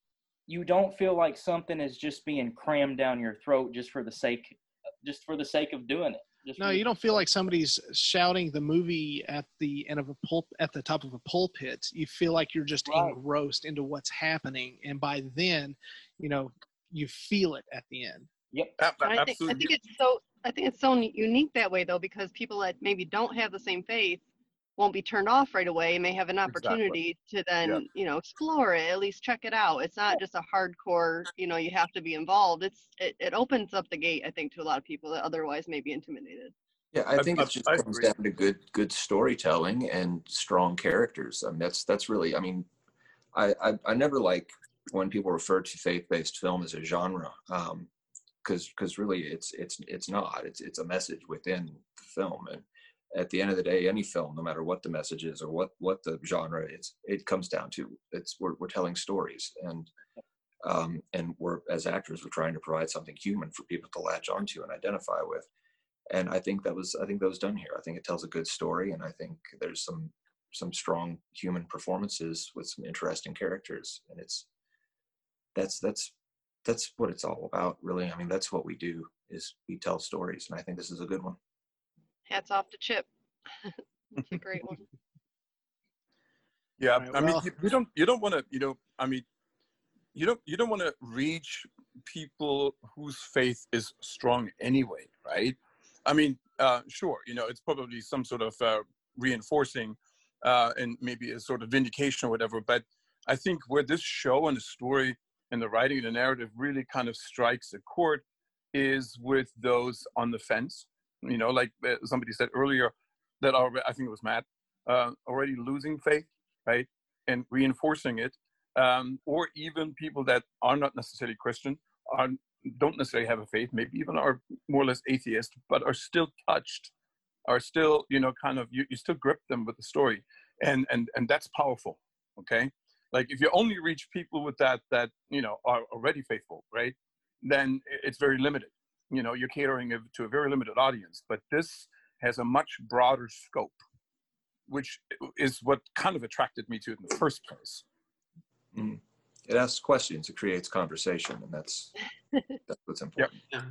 you don't feel like something is just being crammed down your throat just for the sake, just for the sake of doing it. Just No, you don't feel like somebody's shouting the movie at the end of a pulp at the top of a pulpit. You feel like you're just engrossed into what's happening, and by then, you know, you feel it at the end. Yep. But I think, I think it's so I think it's so unique that way though because people that maybe don't have the same faith won't be turned off right away and may have an opportunity to then Yeah. you know explore it at least check it out it's not just a hardcore you know you have to be involved it's it, it opens up the gate i think to a lot of people that otherwise may be intimidated Yeah, I I- think I- it just I comes agree. down to good good storytelling and strong characters. I mean, that's that's really. I mean, I I, I never like when people refer to faith based film as a genre, um because because really it's it's it's not. It's it's a message within the film, and at the end of the day, any film, no matter what the message is or what what the genre is, it comes down to it's we're we're telling stories and. Um, and we're as actors, we're trying to provide something human for people to latch onto and identify with and I think that was I think that was done here. I think it tells a good story, and I think there's some some strong human performances with some interesting characters, and it's that's that's that's what it's all about, really. I mean, that's what we do is we tell stories, and I think this is a good one. Hats off to chip it's a great one Yeah, Right, I mean, well- you, you don't you don't want to you know I mean, you don't you don't want to reach people whose faith is strong anyway, right? I mean, uh, sure, you know, it's probably some sort of uh, reinforcing uh, and maybe a sort of vindication or whatever. But I think where this show and the story and the writing and the narrative really kind of strikes a chord is with those on the fence. You know, like uh, somebody said earlier, that already, I think it was Matt, uh, already losing faith, right, and reinforcing it, um, or even people that are not necessarily Christian, are don't necessarily have a faith, maybe even are more or less atheist, but are still touched, are still, you know, kind of you, you still grip them with the story, and and and that's powerful, okay. Like if you only reach people with that that you know are already faithful, right? Then it's very limited. You know, you're catering to a very limited audience. But this has a much broader scope, which is what kind of attracted me to it in the first place. Mm. It asks questions, it creates conversation, and that's that's what's important. Yeah.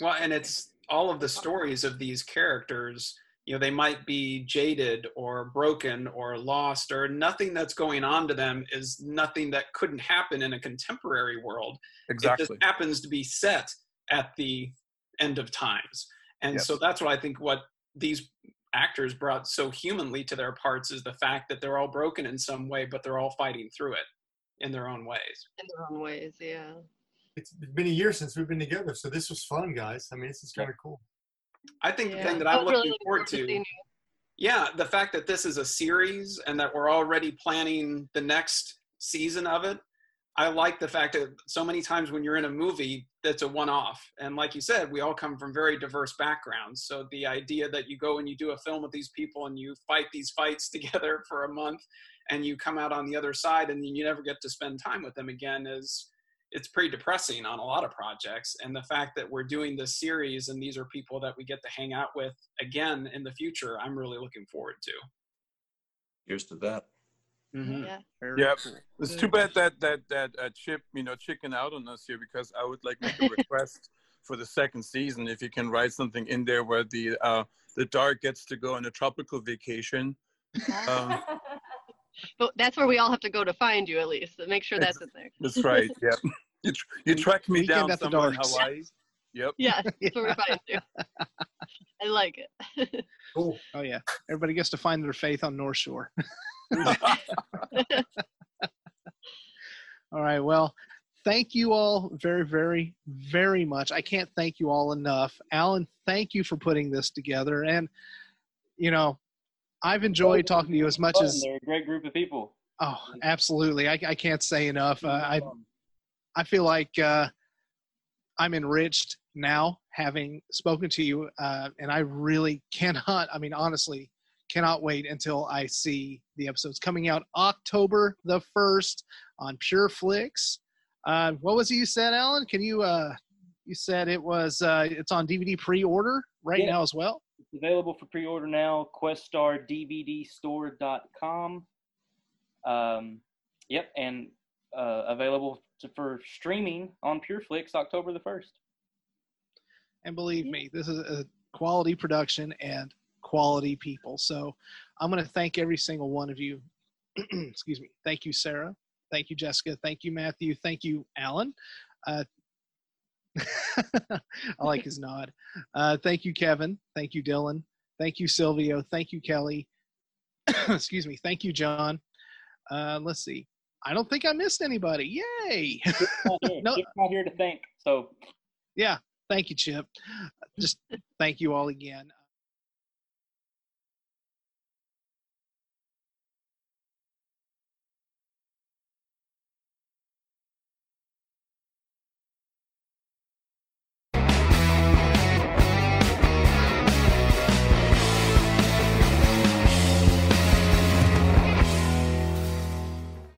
Well, and it's all of the stories of these characters. You know, they might be jaded or broken or lost, or nothing that's going on to them is nothing that couldn't happen in a contemporary world. It Exactly. just happens to be set at the end of times. And Yes. so that's what I think what these actors brought so humanly to their parts is the fact that they're all broken in some way, but they're all fighting through it in their own ways. in their own ways yeah It's been a year since we've been together, so this was fun, guys. I mean, this is kind of cool. I think the thing that I I'm was really looking looking forward forward to to, yeah, the fact that this is a series and that we're already planning the next season of it. I like the fact that so many times when you're in a movie, that's a one-off. And like you said, we all come from very diverse backgrounds. So the idea that you go and you do a film with these people and you fight these fights together for a month and you come out on the other side and you never get to spend time with them again is it's pretty depressing on a lot of projects. And the fact that we're doing this series and these are people that we get to hang out with again in the future, I'm really looking forward to. Here's to that. Mm-hmm. Yeah. Very Yeah, cool. it's too bad that that that uh, Chip, you know, chicken out on us here because I would like make a request for the second season if you can write something in there where the uh, the dark gets to go on a tropical vacation. Um, But that's where we all have to go to find you at least. So make sure that's in there. that's right. Yeah, you tr- you track me Weekend down at the somewhere in Darks. Hawaii. Yep. Yeah, that's where we find you. I like it. Cool. Oh yeah, everybody gets to find their faith on North Shore. all right. Well, thank you all very, very, very much. I can't thank you all enough. Alan, thank you for putting this together. And you know, I've enjoyed talking to you as much Fun. as They're a great group of people. Oh, absolutely. I, I can't say enough. Uh, I I feel like uh, I'm enriched now having spoken to you, uh, and I really cannot. I mean, honestly, cannot wait until I see the episodes coming out October the first on Pure Flix. Uh, what was it you said, Alan? Can you? Uh, you said it was. Uh, it's on DVD pre-order right Yeah. now as well. It's available for pre-order now. QuestarDVDStore.com. Um, yep, and uh, available to, for streaming on PureFlix October the first. And believe me, this is a quality production and quality people. So I'm going to thank every single one of you. Excuse me. Thank you, Sarah. Thank you, Jessica. Thank you, Matthew. Thank you, Alan. Uh, I like his nod. Uh, thank you, Kevin. Thank you, Dylan. Thank you, Silvio. Thank you, Kelly. Excuse me. Thank you, John. Uh, let's see. I don't think I missed anybody. Yay! Not. No. Chip's not here to thank. So yeah. Thank you, Chip. Just thank you all again.